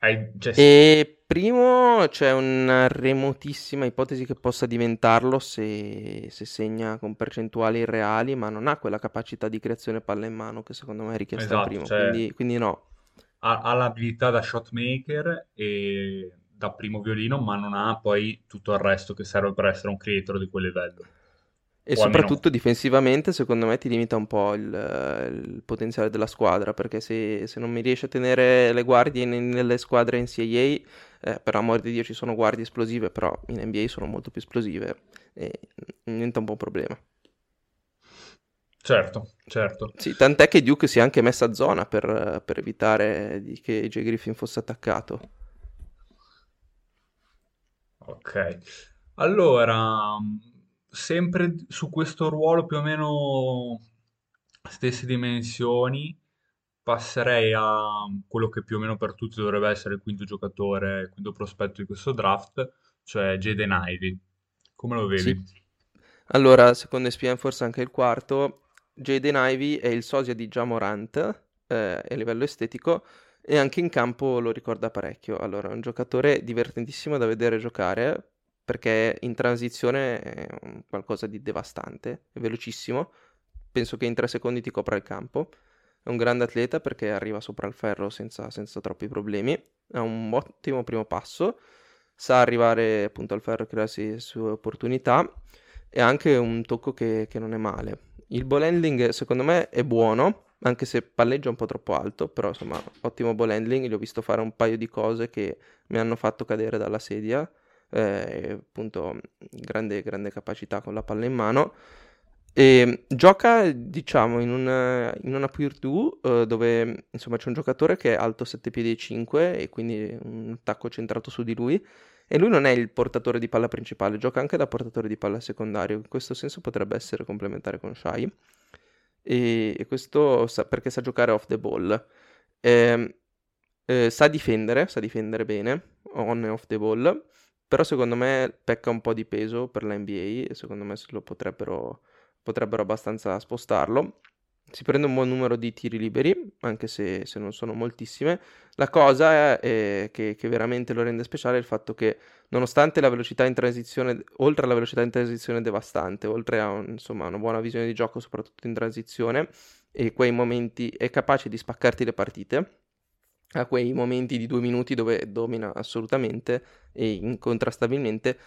[SPEAKER 5] hai,
[SPEAKER 4] cioè, E primo c'è una remotissima ipotesi che possa diventarlo se, se segna con percentuali irreali, ma non ha quella capacità di creazione palla in mano che secondo me è richiesta
[SPEAKER 5] esatto,
[SPEAKER 4] primo.
[SPEAKER 5] cioè,
[SPEAKER 4] quindi, quindi no.
[SPEAKER 5] ha, ha l'abilità da shotmaker e da primo violino, ma non ha poi tutto il resto che serve per essere un creator di quel livello.
[SPEAKER 4] E soprattutto almeno... difensivamente, secondo me, ti limita un po' il, il potenziale della squadra, perché se, se, non mi riesci a tenere le guardie nelle squadre NCAA, eh, per amor di Dio ci sono guardie esplosive, però in NBA sono molto più esplosive e diventa un po' un problema.
[SPEAKER 5] Certo, certo.
[SPEAKER 4] Sì, tant'è che Duke si è anche messa a zona per, per evitare che J. Griffin fosse attaccato.
[SPEAKER 5] Ok, allora sempre su questo ruolo più o meno stesse dimensioni, passerei a quello che più o meno per tutti dovrebbe essere il quinto giocatore, il quinto prospetto di questo draft, cioè Jaden Ivey. Come lo vedi?
[SPEAKER 4] Allora, secondo ESPN forse anche il quarto, Jaden Ivey è il sosia di Jamorant eh, a livello estetico e anche in campo lo ricorda parecchio. Allora, è un giocatore divertentissimo da vedere giocare, perché in transizione è qualcosa di devastante, è velocissimo, penso che in tre secondi ti copra il campo, è un grande atleta perché arriva sopra il ferro senza, senza troppi problemi, ha un ottimo primo passo, sa arrivare appunto al ferro e crearsi le sue opportunità. E anche un tocco che, che non è male. Il ball handling secondo me è buono, anche se palleggia un po' troppo alto, però insomma ottimo ball handling, gli ho visto fare un paio di cose che mi hanno fatto cadere dalla sedia, eh, appunto grande, grande capacità con la palla in mano. E gioca, diciamo, in una, in una Pure 2 eh, dove insomma c'è un giocatore che è alto 7 piedi e 5 e quindi un attacco centrato su di lui. E lui non è il portatore di palla principale, gioca anche da portatore di palla secondario. In questo senso potrebbe essere complementare con Shai. E, e questo sa, perché sa giocare off the ball. E, ehm, eh, sa difendere, sa difendere bene, on e off the ball. Però secondo me pecca un po' di peso per la NBA e secondo me lo potrebbero potrebbero abbastanza spostarlo. Si prende un buon numero di tiri liberi, anche se, se non sono moltissime. La cosa è, è che, che, veramente lo rende speciale è il fatto che, nonostante la velocità in transizione, oltre alla velocità in transizione devastante, oltre a un, insomma, una buona visione di gioco, soprattutto in transizione, e quei momenti è capace di spaccarti le partite a quei momenti di due minuti dove domina assolutamente e incontrastabilmente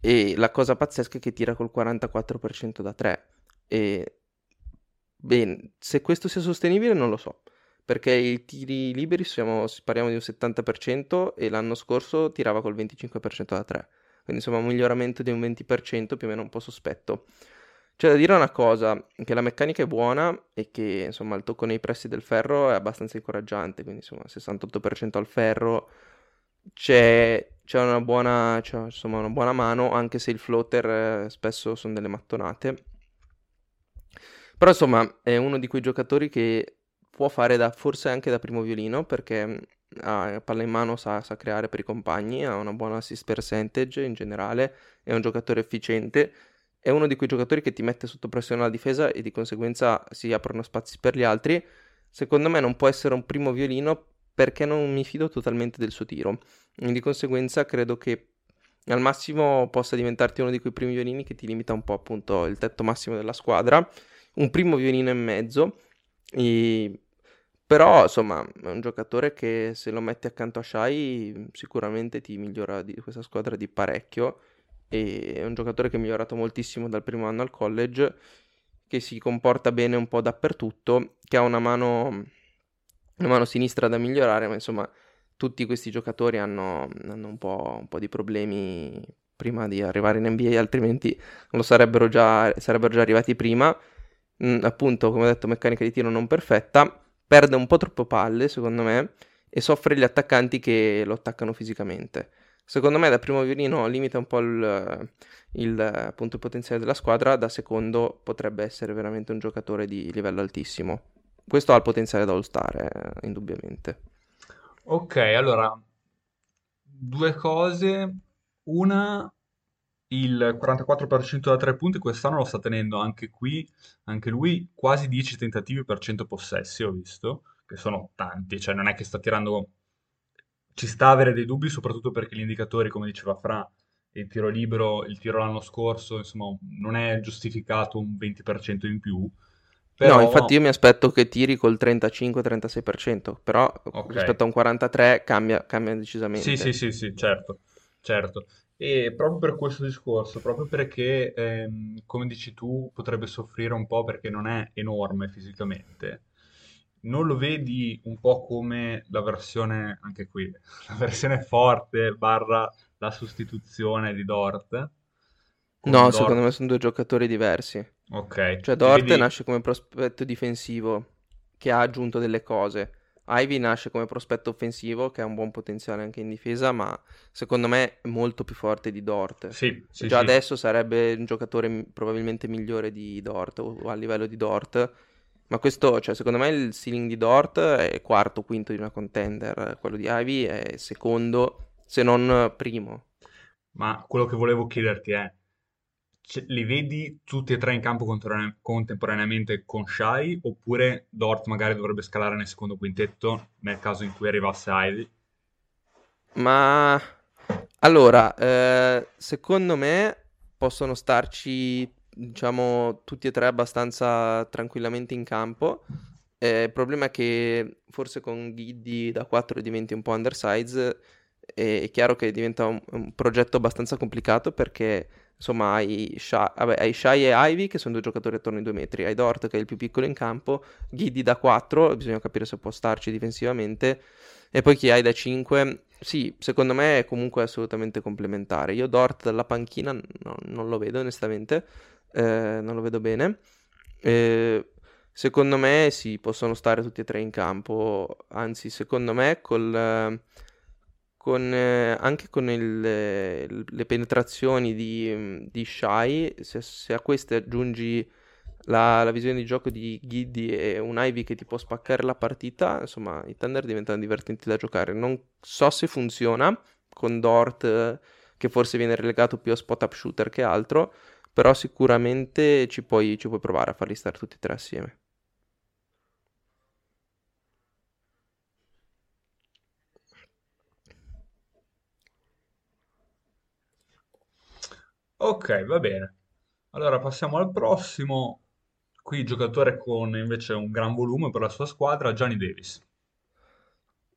[SPEAKER 4] e la cosa pazzesca è che tira col 44% da 3. E bene, se questo sia sostenibile non lo so, perché i tiri liberi siamo, parliamo di un 70% e l'anno scorso tirava col 25% da 3. Quindi insomma un miglioramento di un 20% più o meno un po' sospetto. C'è da dire una cosa, che la meccanica è buona e che insomma il tocco nei pressi del ferro è abbastanza incoraggiante, quindi insomma 68% al ferro, c'è, c'è una buona, c'è, insomma, una buona mano, anche se il floater eh, spesso sono delle mattonate. Però insomma è uno di quei giocatori che può fare da, forse anche da primo violino perché mm, ha palla in mano, sa, sa, creare per i compagni, ha una buona assist percentage in generale, è un giocatore efficiente, è uno di quei giocatori che ti mette sotto pressione la difesa e di conseguenza si aprono spazi per gli altri. Secondo me non può essere un primo violino perché non mi fido totalmente del suo tiro. Di conseguenza credo che al massimo possa diventarti uno di quei primi violini che ti limita un po' appunto il tetto massimo della squadra. Un primo violino e mezzo. E... Però insomma è un giocatore che se lo metti accanto a Shai sicuramente ti migliora di questa squadra di parecchio. E è un giocatore che è migliorato moltissimo dal primo anno al college, che si comporta bene un po' dappertutto, che ha una mano una mano sinistra da migliorare, ma insomma tutti questi giocatori hanno, hanno un, po', un, po', di problemi prima di arrivare in NBA, altrimenti lo sarebbero già, sarebbero già arrivati prima. Mm, appunto, come ho detto, meccanica di tiro non perfetta, perde un po' troppo palle, secondo me, e soffre gli attaccanti che lo attaccano fisicamente. Secondo me da primo violino limita un po' il, il, appunto, il potenziale della squadra, da secondo potrebbe essere veramente un giocatore di livello altissimo questo ha il potenziale da all-star, eh, indubbiamente.
[SPEAKER 5] Ok, allora, due cose. Una, il 44% da tre punti quest'anno lo sta tenendo anche qui, anche lui, quasi 10 tentativi per 100 possessi, ho visto, che sono tanti, cioè non è che sta tirando... Ci sta a avere dei dubbi, soprattutto perché gli indicatori, come diceva Fra, il tiro libero, il tiro l'anno scorso, insomma, non è giustificato un 20% in più.
[SPEAKER 4] Però... No, infatti io mi aspetto che tiri col 35-36%, però okay. rispetto a un 43 cambia, cambia decisamente.
[SPEAKER 5] Sì, sì, sì, sì, certo, certo. E proprio per questo discorso, proprio perché, ehm, come dici tu, potrebbe soffrire un po' perché non è enorme fisicamente, non lo vedi un po' come la versione, anche qui, la versione forte barra la sostituzione di Dort?
[SPEAKER 4] No, Dort... secondo me sono due giocatori diversi.
[SPEAKER 5] Ok.
[SPEAKER 4] Cioè Dort vedi... nasce come prospetto difensivo che ha aggiunto delle cose. Ivy nasce come prospetto offensivo che ha un buon potenziale anche in difesa, ma secondo me è molto più forte di Dort.
[SPEAKER 5] Sì, sì,
[SPEAKER 4] Già
[SPEAKER 5] sì.
[SPEAKER 4] adesso sarebbe un giocatore probabilmente migliore di Dort o a livello di Dort. Ma questo, cioè, secondo me il ceiling di Dort è quarto, quinto di una contender, quello di Ivy è secondo, se non primo.
[SPEAKER 5] Ma quello che volevo chiederti è, li vedi tutti e tre in campo contemporaneamente con Shai oppure Dort magari dovrebbe scalare nel secondo quintetto nel caso in cui arrivasse Ivy?
[SPEAKER 4] Ma allora, eh, secondo me possono starci, diciamo, tutti e tre abbastanza tranquillamente in campo. Eh, il problema è che forse con Giddy da 4 diventi un po' undersize. È chiaro che diventa un, un progetto abbastanza complicato perché insomma hai, Sha- vabbè, hai Shai e Ivy che sono due giocatori attorno ai due metri, hai Dort che è il più piccolo in campo, Giddy da 4, bisogna capire se può starci difensivamente, e poi chi hai da 5, sì, secondo me è comunque assolutamente complementare. Io Dort dalla panchina no, non lo vedo onestamente, eh, non lo vedo bene. Eh, secondo me sì, possono stare tutti e tre in campo, anzi secondo me col con, eh, anche con il, le penetrazioni di, di Shai, se, se, a queste aggiungi la, la, visione di gioco di Giddy e un Ivy che ti può spaccare la partita, insomma i Thunder diventano divertenti da giocare. Non so se funziona con Dort, che forse viene relegato più a spot up shooter che altro, però sicuramente ci puoi, ci puoi provare a farli stare tutti e tre assieme.
[SPEAKER 5] Ok, va bene. Allora passiamo al prossimo. Qui giocatore con invece un gran volume per la sua squadra, Johnny Davis.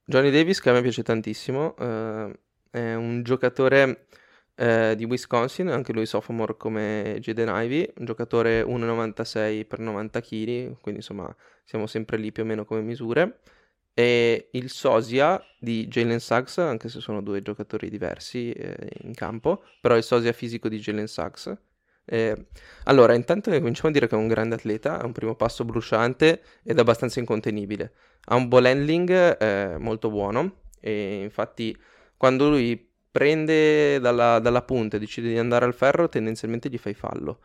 [SPEAKER 4] Johnny Davis che a me piace tantissimo, eh, è un giocatore eh, di Wisconsin, anche lui sophomore come Jaden Ivy, un giocatore 1,96 per 90 kg, quindi insomma siamo sempre lì più o meno come misure e il Sosia di Jalen Suggs, anche se sono due giocatori diversi eh, in campo, però il Sosia fisico di Jalen Suggs. Eh, allora, intanto cominciamo a dire che è un grande atleta, ha un primo passo bruciante ed abbastanza incontenibile. Ha un ball handling eh, molto buono e infatti quando lui prende dalla, dalla punta e decide di andare al ferro, tendenzialmente gli fai fallo.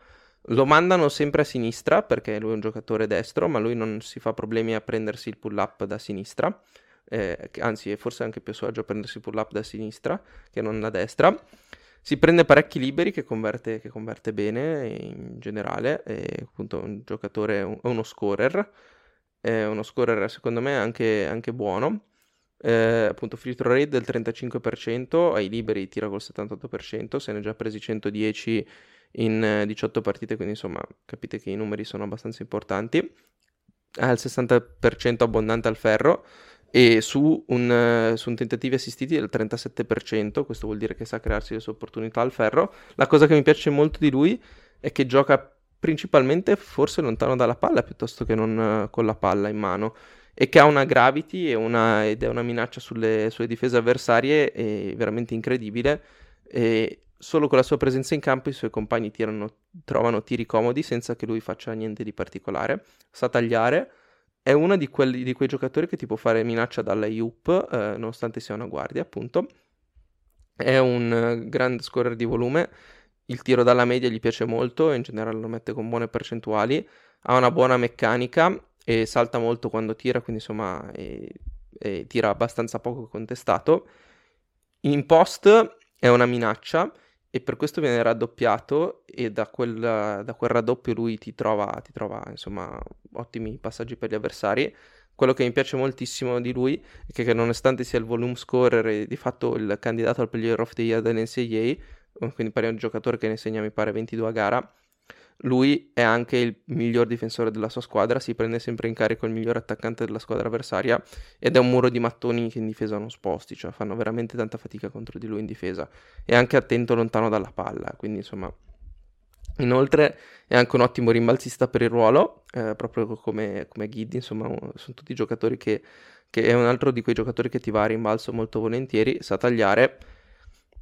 [SPEAKER 4] Lo mandano sempre a sinistra perché lui è un giocatore destro, ma lui non si fa problemi a prendersi il pull up da sinistra. Eh, anzi, è forse anche più a suo agio a prendersi il pull up da sinistra che non da destra. Si prende parecchi liberi che converte, che converte bene in generale. È appunto un giocatore, uno scorer. È uno scorer secondo me anche, anche buono. Eh, appunto free throw rate del 35%, ai liberi tira col 78%, se ne ha già presi 110 in 18 partite, quindi insomma capite che i numeri sono abbastanza importanti. Ha il 60% abbondante al ferro e su un, su un tentativi assistiti del 37%, questo vuol dire che sa crearsi le sue opportunità al ferro. La cosa che mi piace molto di lui è che gioca principalmente forse lontano dalla palla piuttosto che non con la palla in mano e che ha una gravity una, ed è una minaccia sulle, sulle difese avversarie veramente incredibile. E solo con la sua presenza in campo i suoi compagni tirano, trovano tiri comodi senza che lui faccia niente di particolare. Sa tagliare, è uno di, di quei giocatori che ti può fare minaccia dalla IUP, eh, nonostante sia una guardia, appunto. È un uh, grande scorer di volume, il tiro dalla media gli piace molto, in generale lo mette con buone percentuali, ha una buona meccanica e salta molto quando tira, quindi insomma e, e tira abbastanza poco contestato. In post è una minaccia e per questo viene raddoppiato e da quel, da quel raddoppio lui ti trova, ti trova insomma ottimi passaggi per gli avversari. Quello che mi piace moltissimo di lui è che, che nonostante sia il volume scorer e di fatto il candidato al player of the year dell'NCAA, quindi di un giocatore che ne segna mi pare 22 a gara, lui è anche il miglior difensore della sua squadra, si prende sempre in carico il miglior attaccante della squadra avversaria ed è un muro di mattoni che in difesa non sposti, cioè fanno veramente tanta fatica contro di lui in difesa. È anche attento lontano dalla palla, quindi insomma... Inoltre è anche un ottimo rimbalzista per il ruolo, eh, proprio come, come Giddy, insomma sono tutti giocatori che, che è un altro di quei giocatori che ti va a rimbalzo molto volentieri, sa tagliare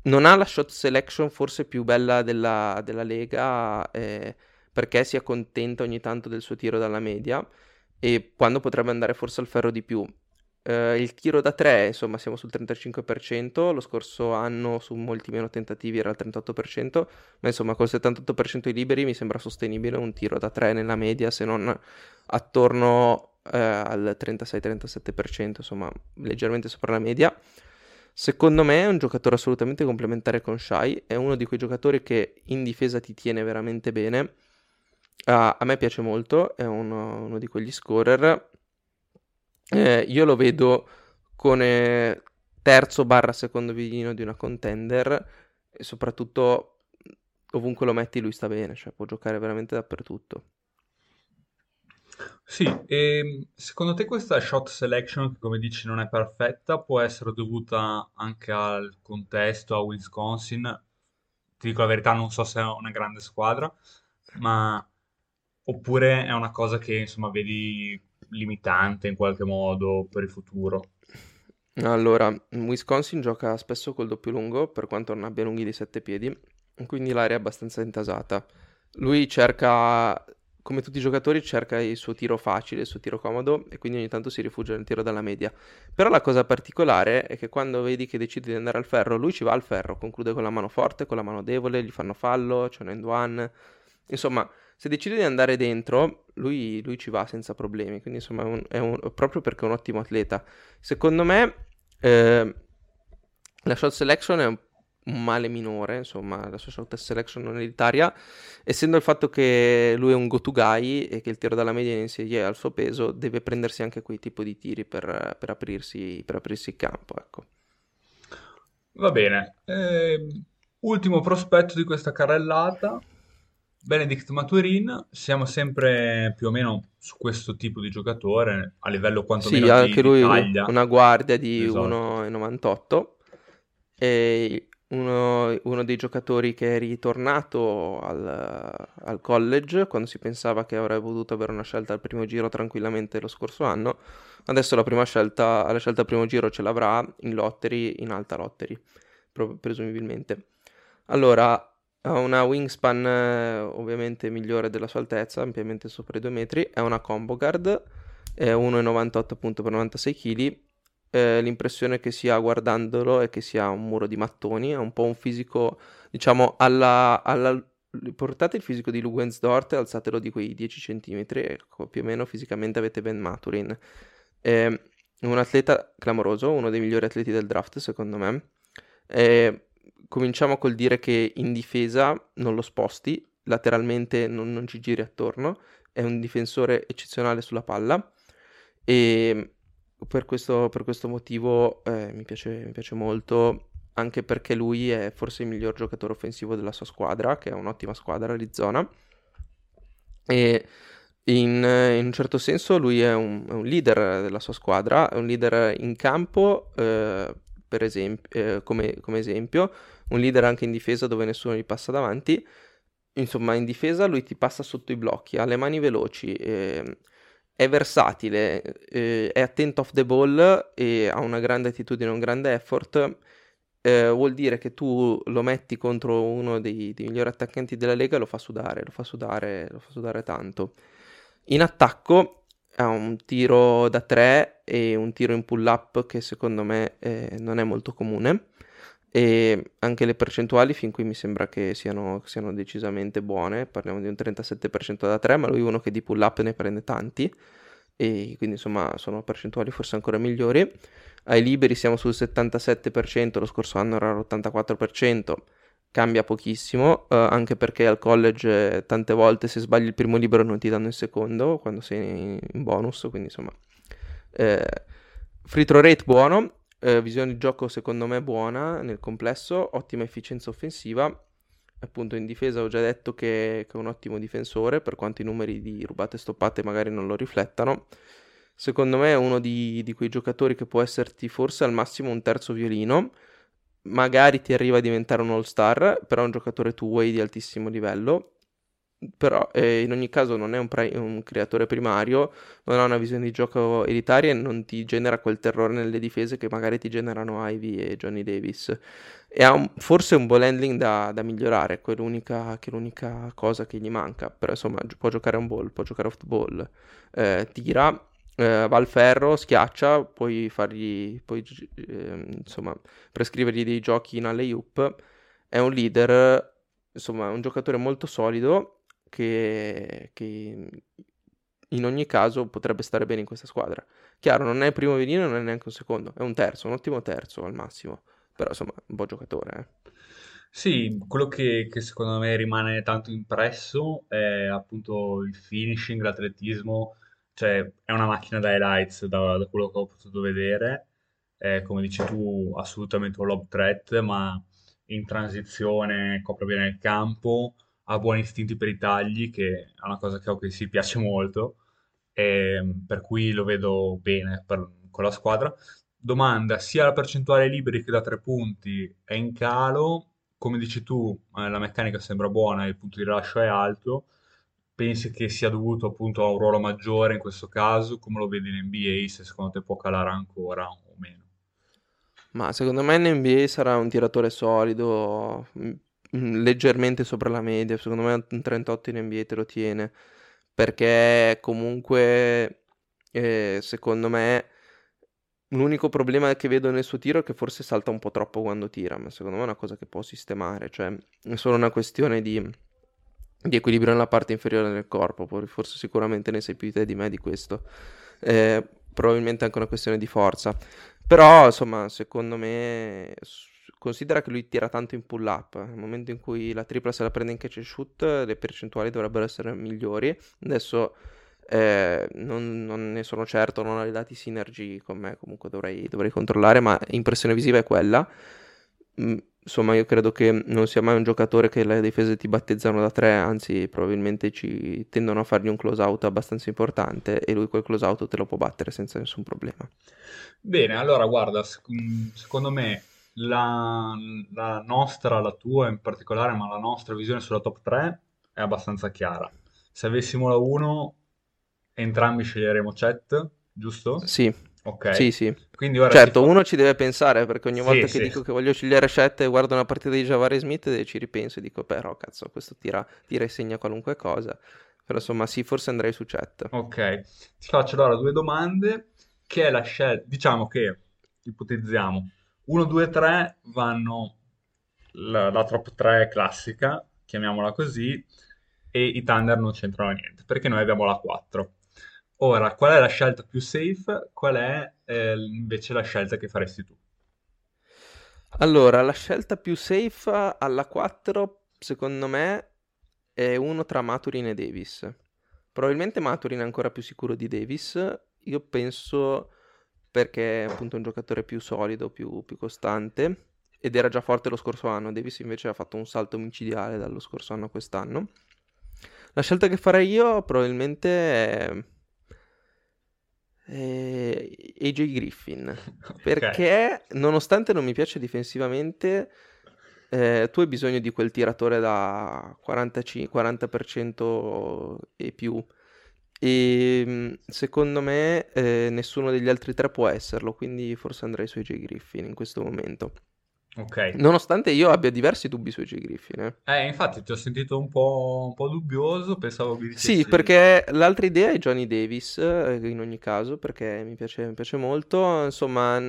[SPEAKER 4] non ha la shot selection forse più bella della, della Lega eh, perché si accontenta ogni tanto del suo tiro dalla media e quando potrebbe andare forse al ferro di più. Eh, il tiro da 3, insomma, siamo sul 35%, lo scorso anno su molti meno tentativi era il 38%, ma insomma col 78% di liberi mi sembra sostenibile un tiro da 3 nella media, se non attorno eh, al 36-37%, insomma, leggermente sopra la media. Secondo me è un giocatore assolutamente complementare con Shai, è uno di quei giocatori che in difesa ti tiene veramente bene. Uh, a me piace molto, è uno, uno di quegli scorer. Eh, io lo vedo come terzo barra secondo vidino di una contender e soprattutto ovunque lo metti lui sta bene, cioè può giocare veramente dappertutto.
[SPEAKER 5] Sì, e secondo te questa shot selection, che come dici non è perfetta, può essere dovuta anche al contesto, a Wisconsin? ti dico la verità, non so se è una grande squadra, ma oppure è una cosa che insomma vedi limitante in qualche modo per il futuro.
[SPEAKER 4] Allora, Wisconsin gioca spesso col doppio lungo, per quanto non abbia lunghi di 7 piedi, quindi l'area è abbastanza intasata. Lui cerca, come tutti i giocatori, cerca il suo tiro facile, il suo tiro comodo e quindi ogni tanto si rifugia nel tiro dalla media. Però la cosa particolare è che quando vedi che decide di andare al ferro, lui ci va al ferro, conclude con la mano forte, con la mano debole, gli fanno fallo, c'è un end one. Insomma, se decide di andare dentro, lui, lui ci va senza problemi. Quindi, insomma, è un, è un, proprio perché è un ottimo atleta. Secondo me, eh, la shot selection è un, un, male minore. Insomma, la sua shot selection non elitaria. Essendo il fatto che lui è un go-to guy e che il tiro dalla media in è al suo peso, deve prendersi anche quei tipi di tiri per, per, aprirsi, per aprirsi, il campo. Ecco.
[SPEAKER 5] Va bene. Eh, ultimo prospetto di questa carrellata Benedict Maturin, siamo sempre più o meno su questo tipo di giocatore a livello quantomeno
[SPEAKER 4] sì, anche
[SPEAKER 5] di,
[SPEAKER 4] lui
[SPEAKER 5] taglia.
[SPEAKER 4] una guardia di esatto. 1,98 e uno, uno, dei giocatori che è ritornato al, al, college quando si pensava che avrebbe potuto avere una scelta al primo giro tranquillamente lo scorso anno adesso la prima scelta, la scelta al primo giro ce l'avrà in lottery, in alta lottery presumibilmente allora ha una wingspan eh, ovviamente migliore della sua altezza, ampiamente sopra i 2 metri. È una combo guard, è 1,98 appunto per 96 kg. Eh, l'impressione che si ha guardandolo è che sia un muro di mattoni, ha un po' un fisico, diciamo, alla, alla... portate il fisico di Lugensdort e alzatelo di quei 10 cm, ecco, più o meno fisicamente avete Ben Maturin. È un atleta clamoroso, uno dei migliori atleti del draft secondo me. È cominciamo col dire che in difesa non lo sposti, lateralmente non, non ci giri attorno, è un difensore eccezionale sulla palla e per questo, per questo motivo eh, mi, piace, mi, piace, molto, anche perché lui è forse il miglior giocatore offensivo della sua squadra, che è un'ottima squadra, Arizona. E in, in un certo senso lui è un, è un, leader della sua squadra, è un leader in campo, eh, per esempio, eh, come, come esempio, un leader anche in difesa dove nessuno gli passa davanti. Insomma, in difesa lui ti passa sotto i blocchi, ha le mani veloci, eh, è versatile, eh, è attento off the ball e ha una grande attitudine, un grande effort. Eh, vuol dire che tu lo metti contro uno dei, dei, migliori attaccanti della Lega e lo fa sudare, lo fa sudare, lo fa sudare tanto. In attacco ha un tiro da 3 e un tiro in pull up che secondo me eh, non è molto comune e anche le percentuali fin qui mi sembra che siano, siano decisamente buone, parliamo di un 37% da 3, ma lui è uno che di pull up ne prende tanti. E quindi insomma sono percentuali forse ancora migliori. Ai liberi siamo sul 77%, lo scorso anno era l'84%, cambia pochissimo, eh, anche perché al college eh, tante volte se sbagli il primo libero non ti danno il secondo quando sei in bonus, quindi insomma... Eh, free throw rate buono, eh, visione di gioco secondo me buona nel complesso, ottima efficienza offensiva. Appunto in difesa ho già detto che, che è un ottimo difensore, per quanto i numeri di rubate stoppate magari non lo riflettano. Secondo me è uno di, di quei giocatori che può esserti forse al massimo un terzo violino, magari ti arriva a diventare un all-star, però è un giocatore two-way di altissimo livello però eh, in ogni caso non è un, pre- un, creatore primario, non ha una visione di gioco elitaria e non ti genera quel terrore nelle difese che magari ti generano Ivy e Johnny Davis. E ha un, forse un ball handling da, da migliorare, che è, l'unica, è cosa che gli manca, però insomma può giocare un ball, può giocare off ball, eh, tira, eh, va al ferro, schiaccia, puoi fargli, puoi, eh, insomma, prescrivergli dei giochi in alley-oop, è un leader, insomma, un giocatore molto solido che, che in ogni caso potrebbe stare bene in questa squadra. Chiaro, non è il primo violino, non è neanche un secondo, è un terzo, un ottimo terzo al massimo, però insomma, un buon giocatore. Eh.
[SPEAKER 5] Sì, quello che, che, secondo me rimane tanto impresso è appunto il finishing, l'atletismo, cioè è una macchina da highlights da, da quello che ho potuto vedere, è, come dici tu assolutamente un lob threat, ma in transizione copre bene il campo, ha buoni istinti per i tagli, che è una cosa che a OKC piace molto, e, per cui lo vedo bene per, con la squadra. Domanda, sia la percentuale liberi che da tre punti è in calo, come dici tu, eh, la meccanica sembra buona, il punto di rilascio è alto, pensi che sia dovuto appunto a un ruolo maggiore in questo caso? Come lo vedi in NBA? Se secondo te può calare ancora o meno?
[SPEAKER 4] Ma secondo me in NBA sarà un tiratore solido, mm, leggermente sopra la media. Secondo me un 38 in NBA te lo tiene. Perché comunque, eh, secondo me, l'unico problema che vedo nel suo tiro è che forse salta un po' troppo quando tira. Ma secondo me è una cosa che può sistemare. Cioè, è solo una questione di, di equilibrio nella parte inferiore del corpo. Forse sicuramente ne sai più te di me di questo. Eh, probabilmente anche una questione di forza. Però, insomma, secondo me, considera che lui tira tanto in pull up. Nel momento in cui la tripla se la prende in catch and shoot, le percentuali dovrebbero essere migliori. Adesso eh, non, non, ne sono certo, non ho i dati synergy con me, comunque dovrei, dovrei controllare, ma impressione visiva è quella. Mm, insomma, io credo che non sia mai un giocatore che le difese ti battezzano da tre, anzi, probabilmente ci tendono a fargli un close out abbastanza importante e lui quel close out te lo può battere senza nessun problema.
[SPEAKER 5] Bene, allora guarda, secondo me la, la nostra, la tua in particolare, ma la nostra visione sulla top 3 è abbastanza chiara. Se avessimo la 1, entrambi sceglieremo Chet, giusto?
[SPEAKER 4] Sì.
[SPEAKER 5] Ok.
[SPEAKER 4] Sì, sì. Quindi ora certo, fa... uno ci deve pensare perché ogni volta sì, che sì. dico che voglio scegliere Chet e guardo una partita di Javari Smith ci ripenso e dico però cazzo questo tira, tira e segna qualunque cosa. Però insomma sì, forse andrei su Chet.
[SPEAKER 5] Ok. Ti faccio allora due domande che è la scelta, diciamo che, ipotizziamo, 1, 2, 3 vanno la, la top 3 classica, chiamiamola così, e i Thunder non c'entrano niente, perché noi abbiamo la 4. Ora, qual è la scelta più safe? Qual è eh, invece la scelta che faresti tu?
[SPEAKER 4] Allora, la scelta più safe alla 4, secondo me, è uno tra Maturin e Davis. Probabilmente Maturin è ancora più sicuro di Davis, io penso perché è appunto un giocatore più solido, più, più costante ed era già forte lo scorso anno. Davis invece ha fatto un salto micidiale dallo scorso anno a quest'anno. La scelta che farei io probabilmente è, è AJ Griffin perché okay. nonostante non mi piace difensivamente eh, tu hai bisogno di quel tiratore da 45, 40% e più e mm, secondo me eh, nessuno degli altri tre può esserlo, quindi forse andrei su AJ Griffin in questo momento.
[SPEAKER 5] Ok.
[SPEAKER 4] Nonostante io abbia diversi dubbi su AJ Griffin. Eh.
[SPEAKER 5] eh, infatti ti ho sentito un po', un po', dubbioso, pensavo che
[SPEAKER 4] dicessi... Sì, perché l'altra idea è Johnny Davis, eh, in ogni caso, perché mi piace, mi piace molto. Insomma,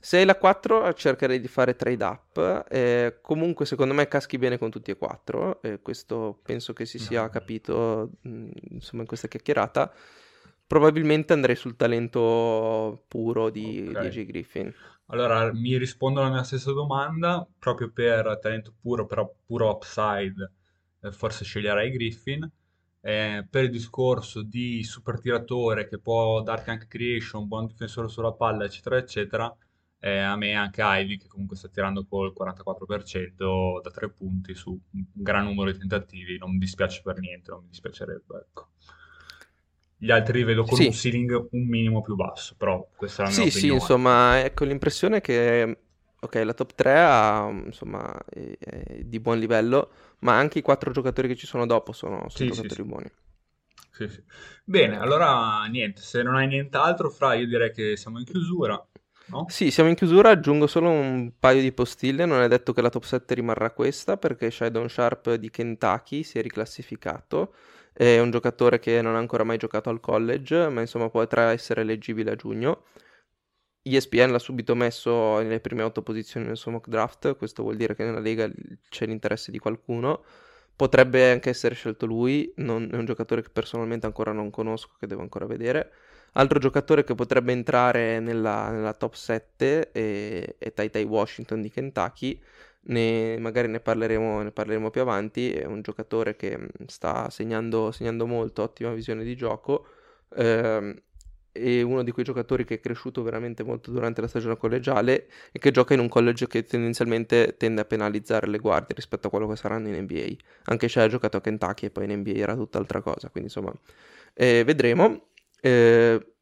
[SPEAKER 4] se hai la 4 cercherei di fare trade up, eh, comunque secondo me caschi bene con tutti e quattro, eh, questo penso che si sia capito mh, mm, insomma in questa chiacchierata. Probabilmente andrei sul talento puro di, okay. di AJ Griffin.
[SPEAKER 5] Allora, mi rispondo alla mia stessa domanda, proprio per talento puro, però puro upside, eh, forse sceglierei Griffin. Eh, per il discorso di super tiratore che può darti anche creation, buon difensore sulla palla, eccetera, eccetera, eh, a me anche Ivy che comunque sta tirando col 44% da tre punti su un gran numero di tentativi, non mi dispiace per niente, non mi dispiacerebbe, ecco. Gli altri li vedo con sì. un ceiling un minimo più basso, però questa è la mia
[SPEAKER 4] sì,
[SPEAKER 5] opinione.
[SPEAKER 4] Sì, insomma, ecco l'impressione che ok, la top 3 ha, insomma, è, è di buon livello, ma anche i quattro giocatori che ci sono dopo sono, sono sì, giocatori sì, buoni.
[SPEAKER 5] Sì, sì. Bene, allora niente, se non hai nient'altro, Fra, io direi che siamo in chiusura. No?
[SPEAKER 4] Sì, siamo in chiusura, aggiungo solo un paio di postille, non è detto che la top 7 rimarrà questa perché Shadon Sharp di Kentucky si è riclassificato, è un giocatore che non ha ancora mai giocato al college, ma insomma potrà essere eleggibile a giugno. ESPN l'ha subito messo nelle prime otto posizioni nel suo mock draft, questo vuol dire che nella Lega c'è l'interesse di qualcuno. Potrebbe anche essere scelto lui, non, è un giocatore che personalmente ancora non conosco, che devo ancora vedere. Altro giocatore che potrebbe entrare nella, nella top 7 è, è Tai Tai Washington di Kentucky. Ne, magari ne parleremo, ne parleremo, più avanti. È un giocatore che mm, sta segnando, segnando molto, ottima visione di gioco. Ehm, è uno di quei giocatori che è cresciuto veramente molto durante la stagione collegiale e che gioca in un college che tendenzialmente tende a penalizzare le guardie rispetto a quello che saranno in NBA. Anche se ha giocato a Kentucky e poi in NBA era tutt'altra cosa, quindi insomma eh, vedremo. Eh,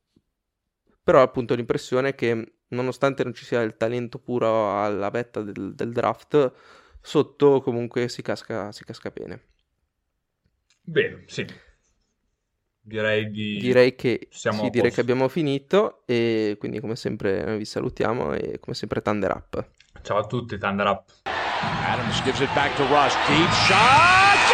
[SPEAKER 4] però appunto l'impressione è che nonostante non ci sia il talento puro alla vetta del, del draft, sotto comunque si casca, si casca bene.
[SPEAKER 5] Bene, sì. Direi di...
[SPEAKER 4] Direi che,
[SPEAKER 5] Siamo
[SPEAKER 4] sì, direi che abbiamo finito e quindi come sempre noi vi salutiamo e come sempre Thunder Up.
[SPEAKER 5] Ciao a tutti, Thunder Up.
[SPEAKER 2] Adams gives it back to Rush. Deep shot.